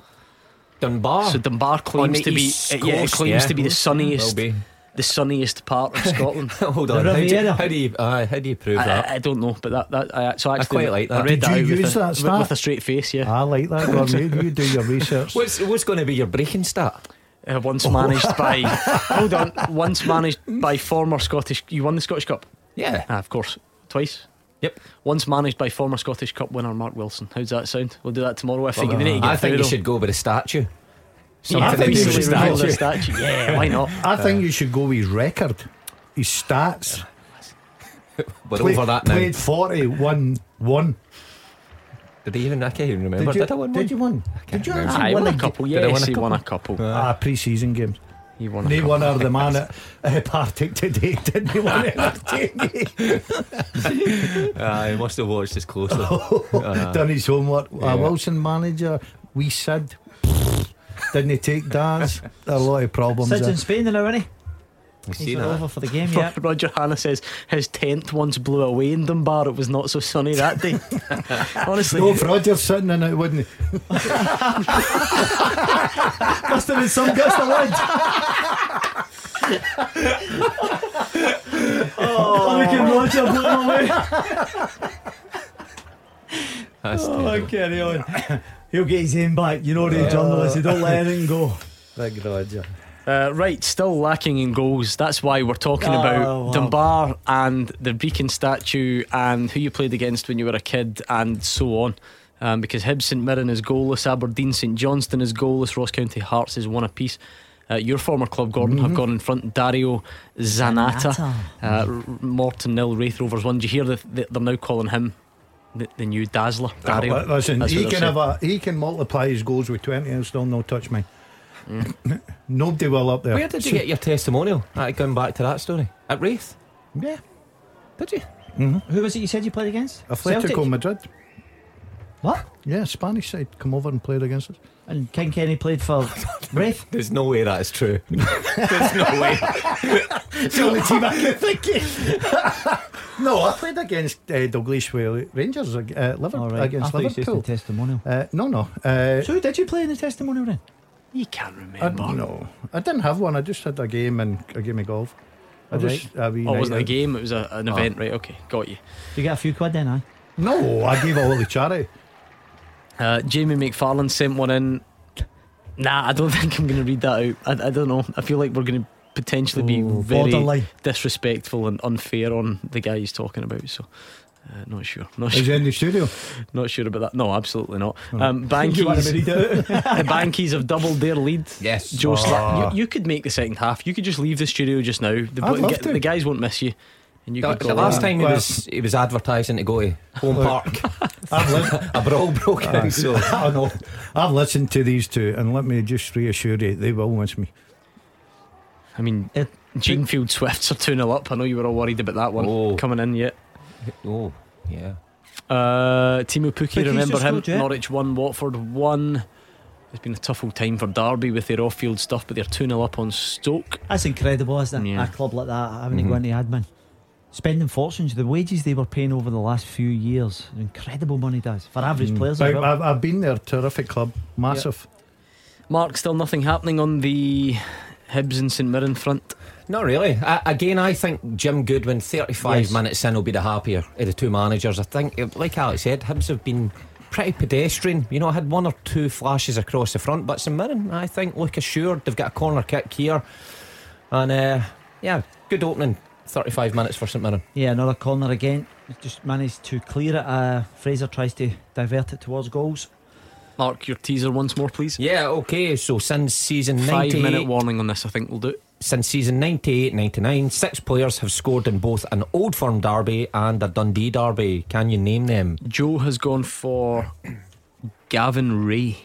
Dunbar. So Dunbar claims to be East uh, yeah, it claims yeah. to be the Will sunniest be. The sunniest part of Scotland. Hold on. How do, you, Riviera. how do you? Uh, how do you prove I, that? I, I don't know, but that, that I, so I actually quite like I that. read Did that you out with, use a, that with, stat? with a straight face. Yeah, I like that, Gordon. you, you do your research. What's what's going to be your breaking stat? uh, once managed by hold on, once managed by former Scottish. You won the Scottish Cup, Yeah. ah, of course, twice. Yep. Once managed by former Scottish Cup winner Mark Wilson. How's that sound? We'll do that tomorrow. I think they need to get I think you should go with a statue. Yeah, to do with the statue. statue. Yeah, why not? I think you should go with his record, his stats. We're Play- over that now. Played 40, won one. Did he even? I can't even remember. Did you, Did I win did you win? Did you actually I win won a a couple. Did I win a he won a couple? couple. Ah, pre-season games. He won a They couple. won her the man at uh, Partick today, didn't he? Won it. I must have watched this closely. Done his homework. Yeah. A Wilson manager, we Sid. Didn't he take dance? There are a lot of problems. Sid's in Spain now, isn't he? You He's see not that? over for the game yet. Roger Hannah says his tent once blew away in Dunbar. It was not so sunny that day. Honestly, No, if Roger's sitting in it, wouldn't he? Must have been some gust of wind. oh, look at Roger blew him away. That's Oh, terrible. carry on. He'll get his aim back. You know the journalists, they don't let anything go. Big Roger. Uh, right, still lacking in goals. That's why we're talking Oh, about wow. Dunbar and the Beacon statue and who you played against when you were a kid and so on. Um, because Hibs St Mirren is goalless, Aberdeen St Johnstone is goalless, Ross County Hearts is one apiece. Uh, your former club, Gordon, have Mhm. gone in front. Dario Zanata, Zanatta. uh, Morton nil, Raith Rovers one. Do you hear that that they're now calling him the, the new Dazzler? Dario. Uh, listen, he can have a he can multiply his goals with twenty and still no touch me. Nobody will up there. Where did you get your testimonial? Uh, going back to that story at Raith. Yeah. Did you? Who was it you said you played against? Atletico Celtic? Madrid. What? Yeah, Spanish side come over and played against us. And King Kenny played for Raith? There's no way that is true. There's no way. it's the only team I can think of. no, I played against uh, Dalglish Rangers, uh, Liverpool, right. I against said Liverpool. the testimonial. Uh, no, no. Uh, So did you play in the testimonial then? You can't I, remember. no, I didn't have one. I just had a game and a game of golf. I All just, a wee Oh, it wasn't a game, it was a, an Oh. event, right? Okay, got you. You get a few quid then, aye? No, I gave all the charity. Uh, Jamie McFarlane sent one in. Nah, I don't think I'm going to read that out. I, I don't know. I feel like we're going to potentially be Ooh, very borderline. disrespectful and unfair on the guy he's talking about. So, uh, not sure. Not Is he sure. in the studio? Not sure about that. No, absolutely not. Oh. Um, You want to Bankies, read it out? the Bankies have doubled their lead. Yes. Joe, Oh. Sla- you, you could make the second half. You could just leave the studio just now. The, I'd love get- to. the guys won't miss you, and you The, could the last time he Well- was he was advertising to go to Home Park, I've, li- a brawl broke Aye. out. So I know. I've listened to these two, and let me just reassure you, they will miss me. I mean, It- Jeanfield Swifts are 2 0 up. I know you were all worried about that one Oh. coming in yet. oh yeah. Uh, Teemu Pukki, remember him? scored, yeah. Norwich 1, Watford 1. It's been a tough old time for Derby with their off field stuff, but they're 2 0 up on Stoke. That's incredible, isn't it? Yeah. A club like that having Mhm. to go into admin. Spending fortunes, the wages they were paying over the last few years, incredible money does for average players. as I've, I've been there, terrific club, massive. Mark, still nothing happening on the Hibs and St Mirren front. Not really. I, again, I think Jim Goodwin, 35 Yes. minutes in, will be the happier of the two managers. I think, like Alex said, Hibs have been pretty pedestrian. You know, I had one or two flashes across the front, but St Mirren, I think, look assured. They've got a corner kick here. And, uh, yeah, good opening. 35 minutes for St Mirren. Yeah, another corner again. Just managed to clear it. Uh, Fraser tries to divert it towards goals. Mark, your teaser once more, please. Yeah, okay. So since season Five 98, minute warning on this, I think we'll do. since season 98 99, six players have scored in both an Old Firm derby and a Dundee derby. Can you name them? Joe has gone for Gavin Rae.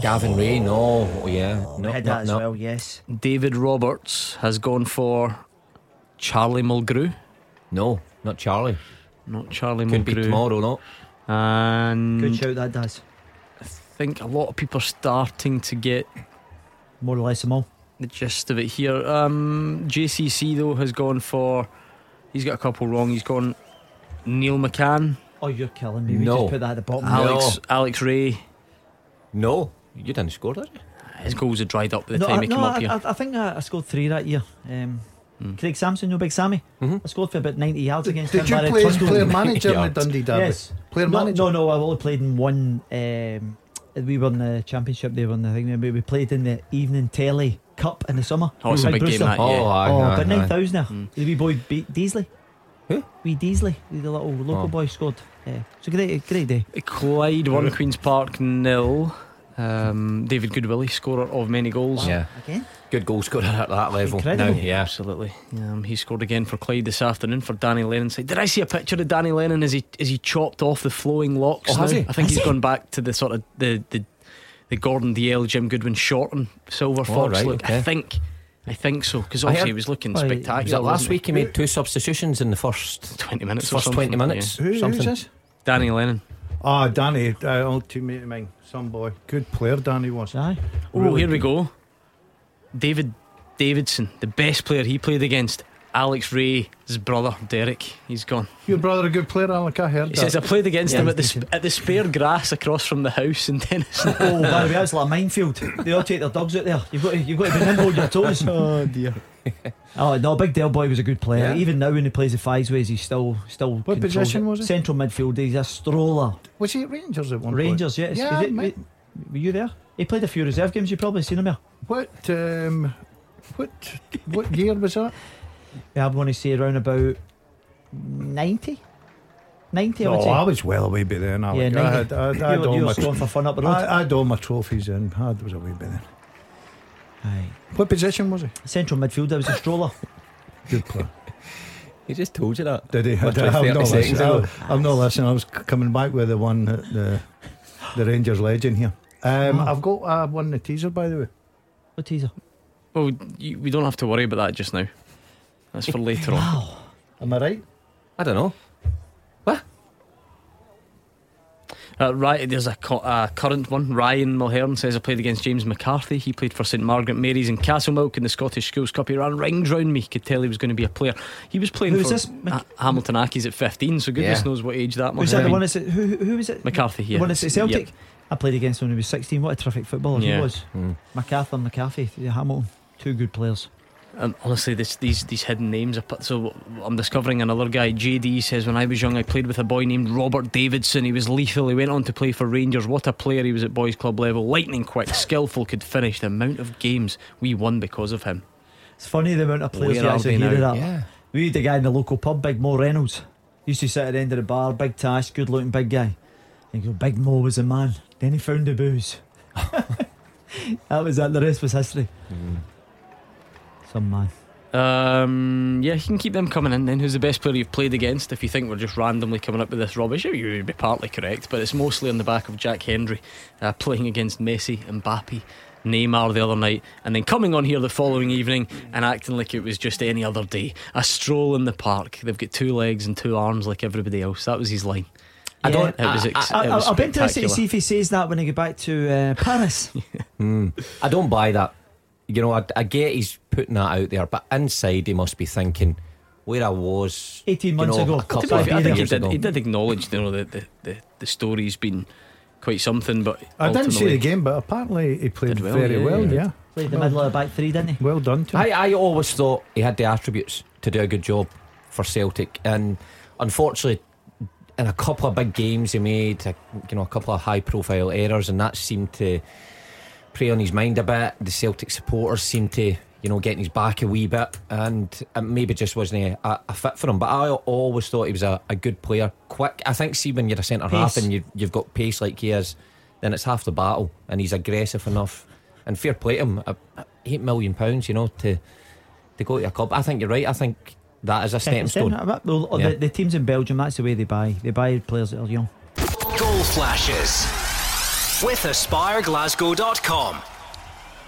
Gavin Rae, no. Oh, yeah. No, Had no, that as no. well, yes. David Roberts has gone for Charlie Mulgrew. No, not Charlie. Not Charlie Could be Mulgrew. tomorrow, no. And Good shout that does. I think a lot of people are starting to get More or less them all. the gist of it here. Um, JCC though has gone for. He's got a couple wrong. He's gone Neil McCann, Oh, you're killing me. We No. just put that at the bottom. No. Alex Alex Rae. No, you didn't score, did you? His goals had dried up by the no, time I, he no, came up I, here. I, I think I, I scored three that year. Um. Craig Samson, no big Sammy. Mhm. I scored for about 90 yards against Did him. you Barry play as Turnbull. player manager in the Dundee Derby? Yes. Player no, manager? No, no, I've only played in one. Um, we were in the championship. They were in the thing. We we played in the evening telly cup in the summer. Oh, it's a With big game, Brewster. that, yeah. Oh, aye, oh, aye, but aye. 9,000 there. Mm. The wee boy beat Deasley. Who? Wee Deasley, We the little local Oh. boy scored. Yeah. It's a great, great day. Clyde one, Queens Park nil. Um, David Goodwillie, scorer of many goals. Yeah. Again? Good goal scorer at that level. Incredible. Now, yeah. Absolutely. Um, he scored again for Clyde this afternoon for Danny Lennon. Did I see a picture of Danny Lennon? Is he is he chopped off the flowing locks? Oh, has he? I think Has he's he? gone back to the sort of the the, the Gordon Dalziel Jim Goodwin short and silver fox Oh, right, look. I think I think so because obviously heard- he was looking he- spectacular. Was it last week he made two substitutions in the first Twenty minutes. or first something, 20 minutes? Who, who's something. this? Danny Lennon. Ah, Danny, uh, old teammate of mine, some boy. Good player, Danny was. Aye. Oh, Really here we go. David Davidson, the best player he played against. Alex Rae's brother, Derek. He's gone. Your brother a good player, Alec, I heard He that. says I played against Yeah, him at the sp- at the spare grass across from the house in Dennis. Oh, by the way, that's like a minefield. They all take their dogs out there. You've got to, you've got to be nimble on your toes. oh dear. Oh no, Big Del Boy was a good player. Yeah. Even now when he plays the fives ways, he's still still. What position it. was he? Central midfield. He's a stroller. Was he at Rangers at one Rangers, point? yes. Yeah, it- were you there? He played a few reserve games. You've probably seen him there. What um, What what year was that? Yeah, I'm going to say around about 90. 90, I Oh. I was well away by then. I, Yeah, I 90. had, I, I, had all my for fun up the road. I, I had all my trophies in. I was away by then. Aye. What position was he? Central midfielder was a stroller. Good player. He just told you that. Did he? I, like I'm not seconds listening. ago? I'm not listening. I was coming back with the one, that the the Rangers legend here. Um, I've got uh, one in the teaser, by the way. What teaser? Well, you, we don't have to worry about that just now. That's for later on. Am I right? I don't know. Uh, right, there's a co- uh, current one. Ryan Mulhern says I played against James McCarthy. He played for St Margaret Mary's in Castlemilk in the Scottish Schools Cup. He ran rings round me. He could tell he was going to be a player. He was playing Who's for this? Mc- Ha- Hamilton Accies at 15, so goodness Yeah. knows what age that must Was that have the one that's at, who, who who was it? McCarthy, The one that's at Celtic? Yep. I played against him when he was 16. What a terrific footballer Yeah. he was. Mm. MacArthur, McCarthy, yeah, Hamilton. Two good players. Um, honestly, this, these these hidden names. Are put, so I'm discovering another guy. JD says when I was young, I played with a boy named Robert Davidson. He was lethal. He went on to play for Rangers. What a player he was at boys' club level. Lightning quick, skillful, could finish. The amount of games we won because of him. It's funny the amount of players Where you are actually hear of that. Yeah. We had a guy in the local pub, Big Mo Reynolds. He Used to sit at the end of the bar, big tash, good looking big guy. And you go, Big Mo was a man. Then he found the booze. that was it. The rest was history. Some man. Um, yeah, you can keep them coming in. Then who's the best player you've played against? If you think we're just randomly coming up with this rubbish, you would be partly correct, but it's mostly on the back of Jack Hendry uh, playing against Messi, and Mbappe, Neymar the other night, and then coming on here the following evening and acting like it was just any other day. A stroll in the park. They've got two legs and two arms like everybody else. That was his line. I don't. It was, ex- I, it was will be interested to see if he says that when he get back to uh, Paris. Mm. I don't buy that. You know, I, I get he's putting that out there, but inside he must be thinking where I was 18 you months know, ago. A To couple be of fair, I think he years did, ago. he did acknowledge you know, the, the, the, the story's been quite something, but I didn't see ultimately- the game, but apparently he played well, very yeah, well. yeah. Yeah, Played the Well- middle of the back three, didn't he? well done to him. I, I always thought he had the attributes to do a good job for Celtic, and unfortunately, in a couple of big games he made, a, you know, a couple of high-profile errors, and that seemed to prey on his mind a bit. The Celtic supporters seem to, you know, get in his back a wee bit, and it maybe just wasn't a, a fit for him. But I always thought he was a, a good player, quick. I think, see, when you're a centre half and you, you've got pace like he is, then it's half the battle, and he's aggressive enough. And fair play to him, a- a- eight million pounds, you know, to to go to a club. I think you're right. I think that is a stepping stone. Well, Yeah. the, the teams in Belgium, that's the way they buy. They buy players that are young. Goal flashes with AspireGlasgow.com.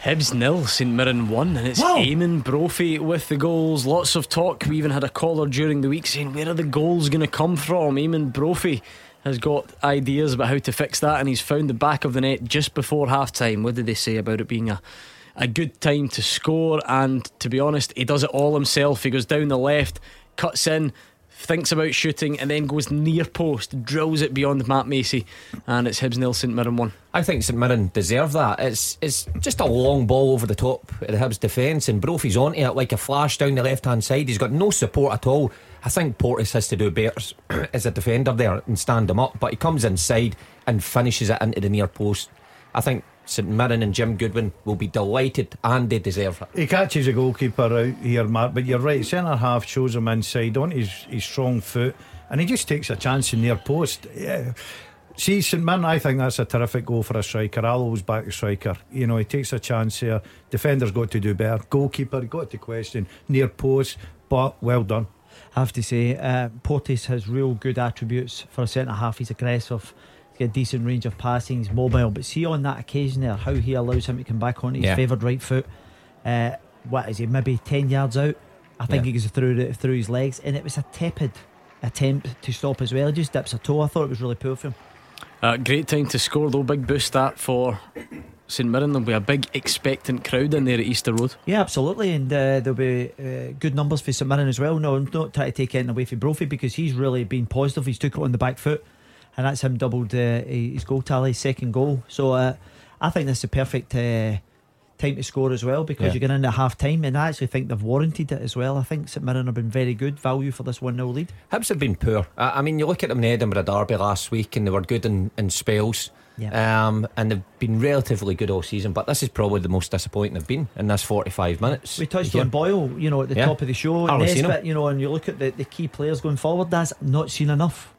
Hibs nil, St Mirren one, and it's Wow. Eamonn Brophy with the goals. Lots of talk. We even had a caller during the week saying, "Where are the goals going to come from?" Eamonn Brophy has got ideas about how to fix that, and he's found the back of the net just before half time. What did they say about it being a a good time to score? And to be honest, he does it all himself. He goes down the left, cuts in. Thinks about shooting and then goes near post, drills it beyond Matt Macey, and it's Hibs nil, St Mirren one. I think St Mirren deserve that. It's it's just a long ball over the top of the Hibs defence, and Brophy's onto it like a flash down the left hand side. He's got no support at all. I think Porteous has to do better as a defender there and stand him up, but he comes inside and finishes it into the near post. I think St Mirren and Jim Goodwin will be delighted, and they deserve it. He catches a goalkeeper out here, Mark, but you're right. Centre half shows him inside on his, his strong foot, and he just takes a chance in near post. Yeah. See, St Mirren, I think that's a terrific goal for a striker. I'll always back a striker. You know, he takes a chance here. Defender's got to do better. Goalkeeper, got to question. Near post, but well done. I have to say, uh, Porteous has real good attributes for a centre half. He's aggressive, he's got a decent range of passing, he's mobile. But see on that occasion there, how he allows him to come back on his Yeah. favoured right foot. Uh, what is he? Maybe ten yards out. I think Yeah. he goes through through his legs, and it was a tepid attempt to stop as well. He just dips a toe. I thought it was really poor for him. Uh, great time to score though. Big boost that for St Mirren. There'll be a big expectant crowd in there at Easter Road. Yeah, absolutely, and uh, there'll be uh, good numbers for St Mirren as well. No, I'm not trying to take anything away from Brophy because he's really been positive. He's took it on the back foot, and that's him doubled uh, his goal tally, second goal. So uh, I think this is a perfect uh, time to score as well because Yeah. you're getting into half time, and I actually think they've warranted it as well. I think St Mirren have been very good value for this 1 0 lead. Hibs have been poor. I, mean, you look at them in the Edinburgh Derby last week, and they were good in, in spells. Um, and they've been relatively good all season, but this is probably the most disappointing they've been in this 45 minutes. We touched Yeah. on Boyle, you know, at the Yeah. top of the show. Nisbet, you know, and you look at the, the key players going forward, that's not seen enough.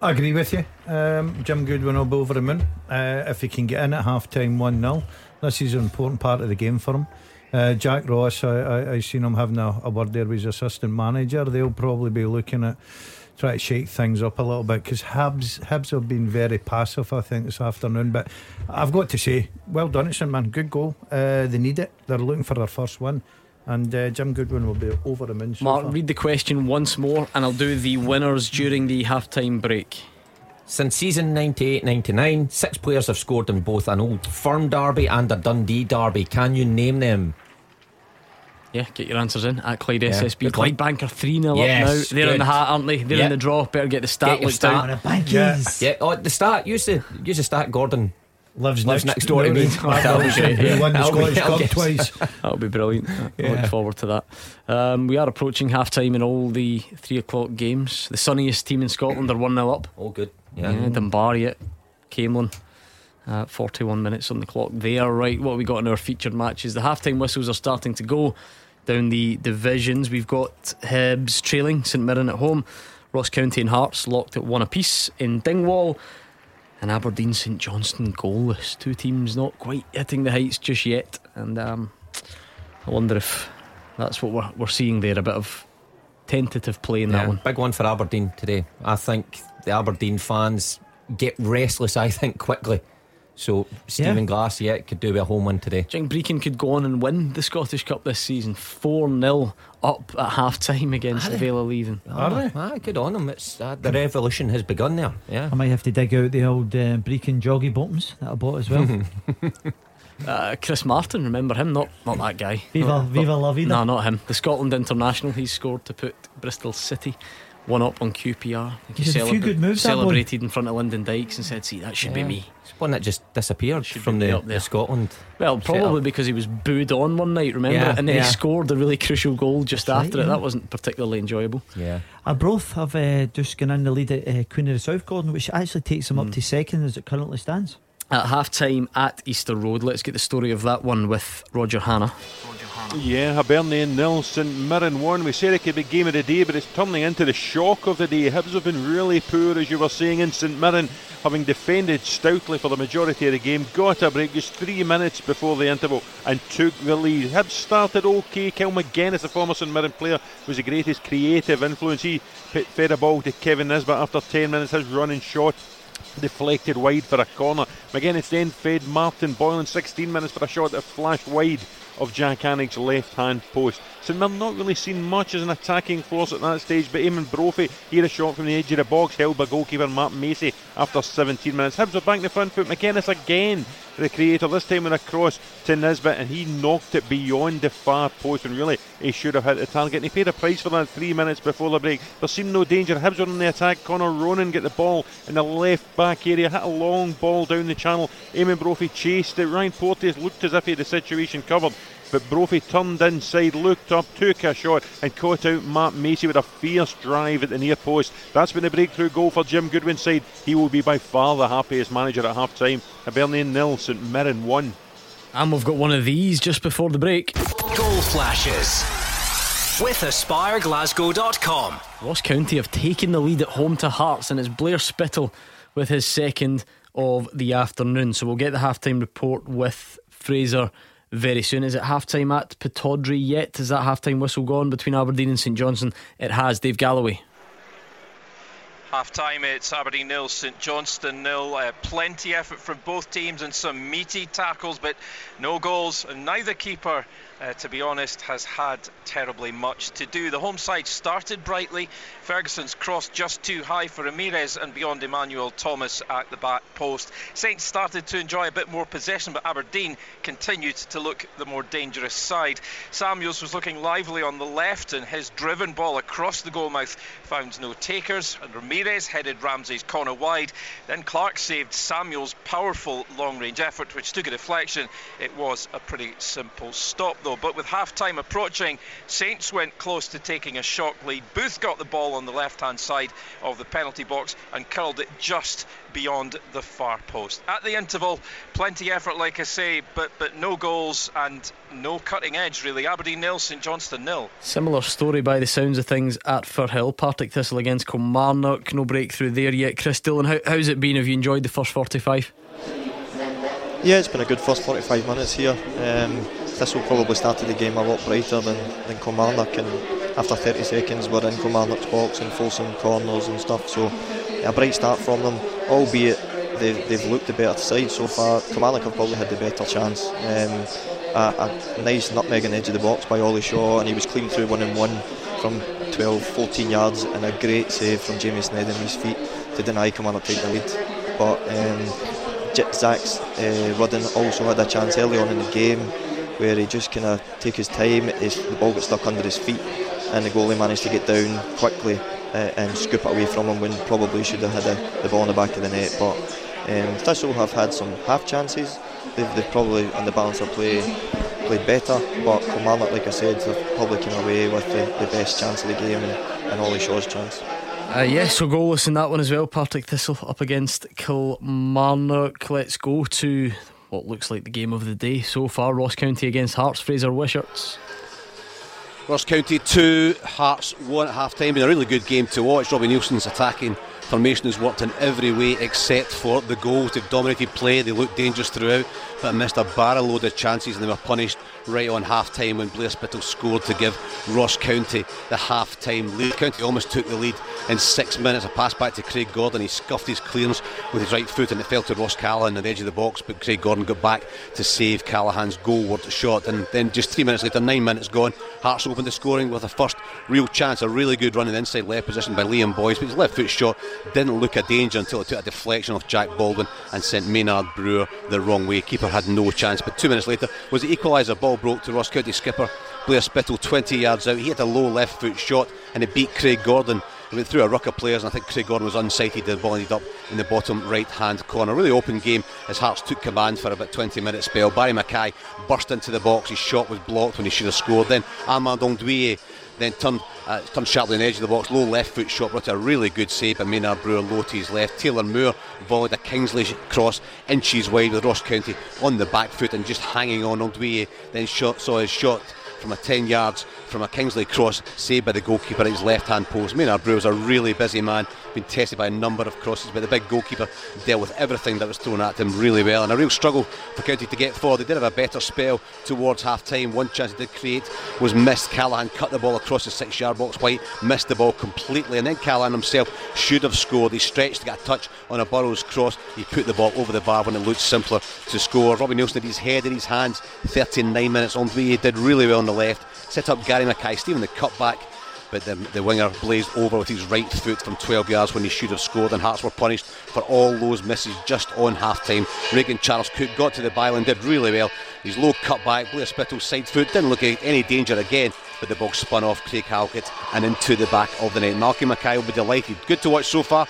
I agree with you. Um, Jim Goodwin will be over the moon uh, if he can get in at half time 1 0. This is an important part of the game for him. Uh, Jack Ross, I, I, I seen him having a, a word there with his assistant manager. They'll probably be looking at try to shake things up a little bit because Hibs, Hibs have been very passive, I think, this afternoon. But I've got to say, well done, St man. Good goal. Uh, they need it. They're looking for their first win. And uh, Jim Goodwin will be over the moon. so Mark, far. read the question once more, and I'll do the winners during the half-time break. Since season 98 99, six players have scored in both an old firm derby and a Dundee derby. Can you name them? Yeah, get your answers in at Clyde Yeah. SSB. Clyde one. Banker 3 0 Yes, up now. They're in the hat, aren't they? They're Yeah. in the draw. Better get the stat Get your looked stat. out. Yeah. yeah. Oh, at the start, use the use the stat. Gordon lives, lives next, door to me. That'll be great. He won the That'll be- Scottish Cup twice. That'll be brilliant. I Yeah. look forward to that. Um, we are approaching half time in all the three o'clock games. The sunniest team in Scotland are 1 0 up. All good. Yeah, Yeah. Dumbarry at Camelon. Uh, 41 minutes on the clock there. Right, what we got in our featured matches? The half-time whistles are starting to go down the divisions. We've got Hibs trailing St Mirren at home, Ross County and Hearts locked at one apiece in Dingwall, and Aberdeen St Johnstone goalless. Two teams not quite hitting the heights just yet, and um, I wonder if that's what we're, we're seeing there a bit of tentative play in that one. Big one for Aberdeen today. I think the Aberdeen fans get restless, I think, quickly. So Stephen Glass, yeah, could do a home win today. Do you think Brechin could go on and win the Scottish Cup this season? 4 0 up at half time against Are they? Vale Leaving. Ah, ah, good on them. It's uh, the revolution has begun there. Yeah. I might have to dig out the old uh, Brechin joggy bottoms that I bought as well. Uh, Chris Martin, remember him? Not not that guy. Viva- No, Viva not- la vida. No, not him. The Scotland international. He scored to put Bristol City one up on QPR. He did a few good moves, that. Celebrated in front of Lyndon Dykes and said, "See, that should be me." It's one that just disappeared from the, up there. the Scotland. Well, probably setup. because he was booed on one night, remember? Yeah, and then yeah. he scored a really crucial goal just That's right, after it. yeah. That wasn't particularly enjoyable. Yeah. Arbroath have uh, just gone in the lead at uh, Queen of the South, Gordon, which actually takes them up to second as it currently stands. At half time at Easter Road, let's get the story of that one with Roger Hannah. Yeah, Hibernian nil, St Mirren one. We said it could be game of the day, but it's turning into the shock of the day. Hibs have been really poor, as you were saying, in St Mirren, having defended stoutly for the majority of the game. Got a break just three minutes before the interval and took the lead. Hibs started okay. Kyle Magennis, the former St Mirren player, was the greatest creative influence. He fed a ball to Kevin Nisbet after 10 minutes. His running shot deflected wide for a corner. Magennis then fed Martin Boylan 16 minutes for a shot that flashed wide of Jak Alnwick's left hand post. St Mirren not really seen much as an attacking force at that stage, but Eamonn Brophy here a shot from the edge of the box held by goalkeeper Matt Macey after 17 minutes. Hibs were back in the front foot. Magennis again, the creator, this time with a cross to Nisbet, and he knocked it beyond the far post, and really he should have hit the target. And he paid a price for that three minutes before the break. There seemed no danger. Hibs were on the attack. Connor Ronan get the ball in the left back area, hit a long ball down the channel. Eamonn Brophy chased it. Ryan Porteous looked as if he had the situation covered. But Brophy turned inside, looked up, took a shot, and caught out Matt Macey with a fierce drive at the near post. That's been the breakthrough goal for Jim Goodwin's side. He will be by far the happiest manager at half time. Hibernian nil, St Mirren 1. And we've got one of these just before the break. Goal flashes with AspireGlasgow.com. Ross County have taken the lead at home to Hearts, and it's Blair Spittal with his second of the afternoon. So we'll get the halftime report with Fraser very soon. Is it half time at Pittodrie yet? Is that half time whistle gone between Aberdeen and St Johnstone? It has. Dave Galloway. Half time, it's Aberdeen nil, St Johnstone nil. Uh, plenty effort from both teams and some meaty tackles, but no goals. And neither keeper uh, to be honest, has had terribly much to do. The home side started brightly. Ferguson's cross just too high for Ramirez and beyond Emmanuel Thomas at the back post. Saints started to enjoy a bit more possession, but Aberdeen continued to look the more dangerous side. Samuels was looking lively on the left, and his driven ball across the goalmouth found no takers. And Ramirez headed Ramsay's corner wide. Then Clark saved Samuel's powerful long range effort, which took a deflection. It was a pretty simple stop, though. But with half time approaching, Saints went close to taking a shock lead. Booth got the ball on the left hand side of the penalty box and curled it just beyond the far post. At the interval, plenty effort, like I say, but but no goals and no cutting edge really. Aberdeen nil, St Johnstone nil. Similar story by the sounds of things at Firhill. Partick Thistle against Kilmarnock. No breakthrough there yet. Chris Doolan, how, how's it been? Have you enjoyed the first 45? Yeah, it's been a good first 45 minutes here. Um, Thistle probably started the game a lot brighter than, than Kilmarnock and after 30 seconds we're in Kilmarnock's box and forcing corners and stuff. So a bright start from them. Albeit they've, they've looked the better side so far. Kilmarnock have probably had the better chance. Um, a, a, nice nutmeg on the edge of the box by Ollie Shaw and he was clean through one and one from 12 14 yards and a great save from Jamie Sneddon on his feet to deny Kilmarnock take the lead. But um, Zak's uh, Rudden also had a chance early on in the game where he just kind of take his time. His, the ball got stuck under his feet, and the goalie managed to get down quickly uh, and scoop it away from him when probably should have had a, the ball in the back of the net. But um, Thistle have had some half chances. They've, they've probably on the balance of play played better, but Kilmarnock, like I said, have probably came away with the, the best chance of the game and, and Ollie Shaw's chance. Uh, yes, so goalless in that one as well. Partick Thistle up against Kilmarnock. Let's go to what looks like the game of the day so far. Ross County against Hearts. Fraser Wisharts. Ross County 2, Hearts 1 at half time. Been a really good game to watch. Robbie Neilson's attacking formation has worked in every way except for the goals. They've dominated play, they looked dangerous throughout, but missed a barrel load of chances and they were punished right on half time when Blair Spittal scored to give Ross County the half time lead. County almost took the lead in six minutes. A pass back to Craig Gordon. He scuffed his clearance with his right foot and it fell to Ross Callachan on the edge of the box. But Craig Gordon got back to save Callachan's goalward shot. And then just three minutes later, nine minutes gone, Hearts opened the scoring with a first real chance. A really good run in the inside left position by Liam Boyce. But his left foot shot didn't look a danger until it took a deflection off Jack Baldwin and sent Maynard Brewer the wrong way. Keeper had no chance. But two minutes later was the equaliser. Ball broke to Ross County skipper Blair Spittal 20 yards out. He had a low left foot shot and it beat Craig Gordon went through a ruck of players, and I think Craig Gordon was unsighted. The ball ended up in the bottom right hand corner. Really open game as Hearts took command for about 20 minutes spell. Barrie McKay burst into the box. His shot was blocked when he should have scored. Then Armand Gnanduillet then turned uh, turned sharply on the edge of the box. Low left foot shot brought a really good save by Maynard Brewer low to his left. Taylor Moore volleyed a Kingsley cross inches wide with Ross County on the back foot and just hanging on. Gnanduillet then shot, saw his shot from a 10 yards from a Kingsley cross saved by the goalkeeper at his left hand post. Maynard Brewer's a really busy man, been tested by a number of crosses, but the big goalkeeper dealt with everything that was thrown at him really well. And a real struggle for County to get forward. They did have a better spell towards half time. One chance they did create was missed. Callachan cut the ball across the six yard box. White missed the ball completely, and then Callachan himself should have scored. He stretched get a touch on a Burroughs cross. He put the ball over the bar when it looked simpler to score. Robbie Neilson had his head in his hands 39 minutes on He did really well on the left set up Gary Mackay. Steven the cutback, but the, the winger blazed over with his right foot from 12 yards when he should have scored, and Hearts were punished for all those misses just on half time. Regan Charles Cook got to the byline, did really well. His low cutback, Blair Spittal's side foot, didn't look any danger again, but the ball spun off Craig Halkett and into the back of the net. Malcolm Mackay will be delighted. Good to watch so far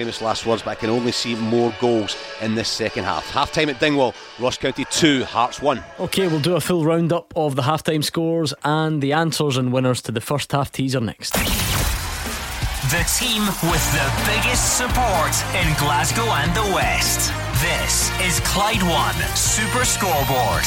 famous last words, but I can only see more goals in this second half. Half time at Dingwall, Ross County 2, Hearts 1. Okay, we'll do a full roundup of the half time scores and the answers and winners to the first half teaser next. The team with the biggest support in Glasgow and the West. This is Clyde One Super Scoreboard.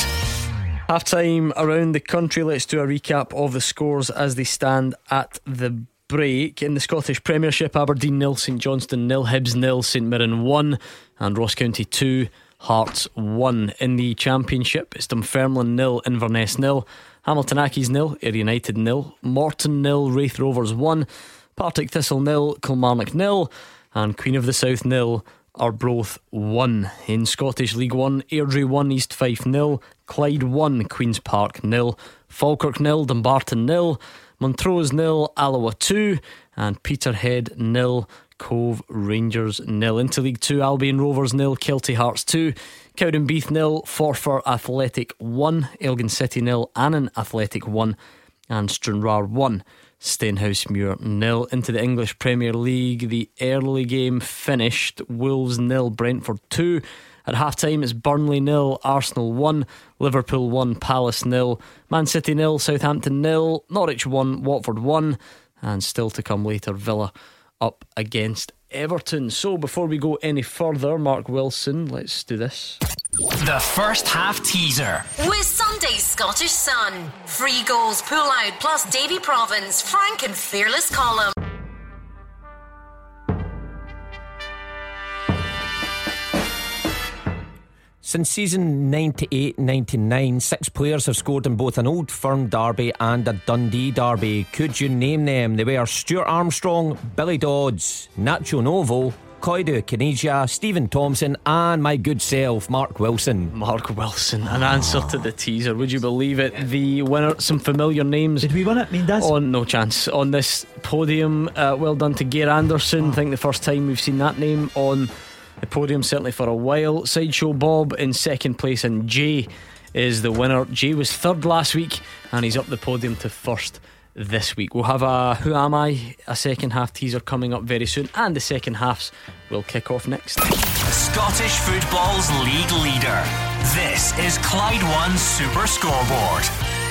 Half time around the country. Let's do a recap of the scores as they stand at the break in the Scottish Premiership, Aberdeen nil, St Johnstone nil, Hibs nil, St Mirren one, and Ross County two, Hearts one. In the Championship, it's Dunfermline nil, Inverness nil, Hamilton Accies nil, Ayr United nil, Morton nil, Raith Rovers one, Partick Thistle nil, Kilmarnock nil, and Queen of the South nil. Arbroath 1. In Scottish League 1, Airdrie 1, East Fife nil, Clyde 1, Queen's Park nil, Falkirk nil, Dumbarton 0, Montrose nil, Alloa 2, and Peterhead nil. Cove Rangers nil. Into League 2, Albion Rovers nil, Kelty Hearts 2, Cowdenbeath 0, Forfar Athletic 1, Elgin City nil, Annan Athletic 1, and Stranraer 1. Stenhousemuir nil into the English Premier League. The early game finished Wolves nil, Brentford two. At half time, it's Burnley nil, Arsenal one, Liverpool one, Palace nil, Man City nil, Southampton nil, Norwich one, Watford one, and still to come later, Villa up against Everton. So before we go any further, Mark Wilson, let's do this. The first half teaser. With Sunday's Scottish Sun. Free goals pull out plus Davie Provan's, Frank and Fearless column. Since season 98 99, six players have scored in both an old firm derby and a Dundee derby. Could you name them? They were Stuart Armstrong, Billy Dodds, Nacho Novo, Claudio Caniggia, Steven Thompson, and my good self, Mark Wilson. Mark Wilson, an answer to the teaser. Would you believe it? The winner, some familiar names. Did we win it? I mean, that's. On oh, no chance. On this podium, uh, well done to Geir Anderson. I think the first time we've seen that name on the podium, certainly for a while. Sideshow Bob in second place, and Jay is the winner. Jay was third last week, and he's up the podium to first this week. We'll have a Who Am I, a second half teaser coming up very soon, and the second halves will kick off next. Scottish football's league leader. This is Clyde One Super Scoreboard.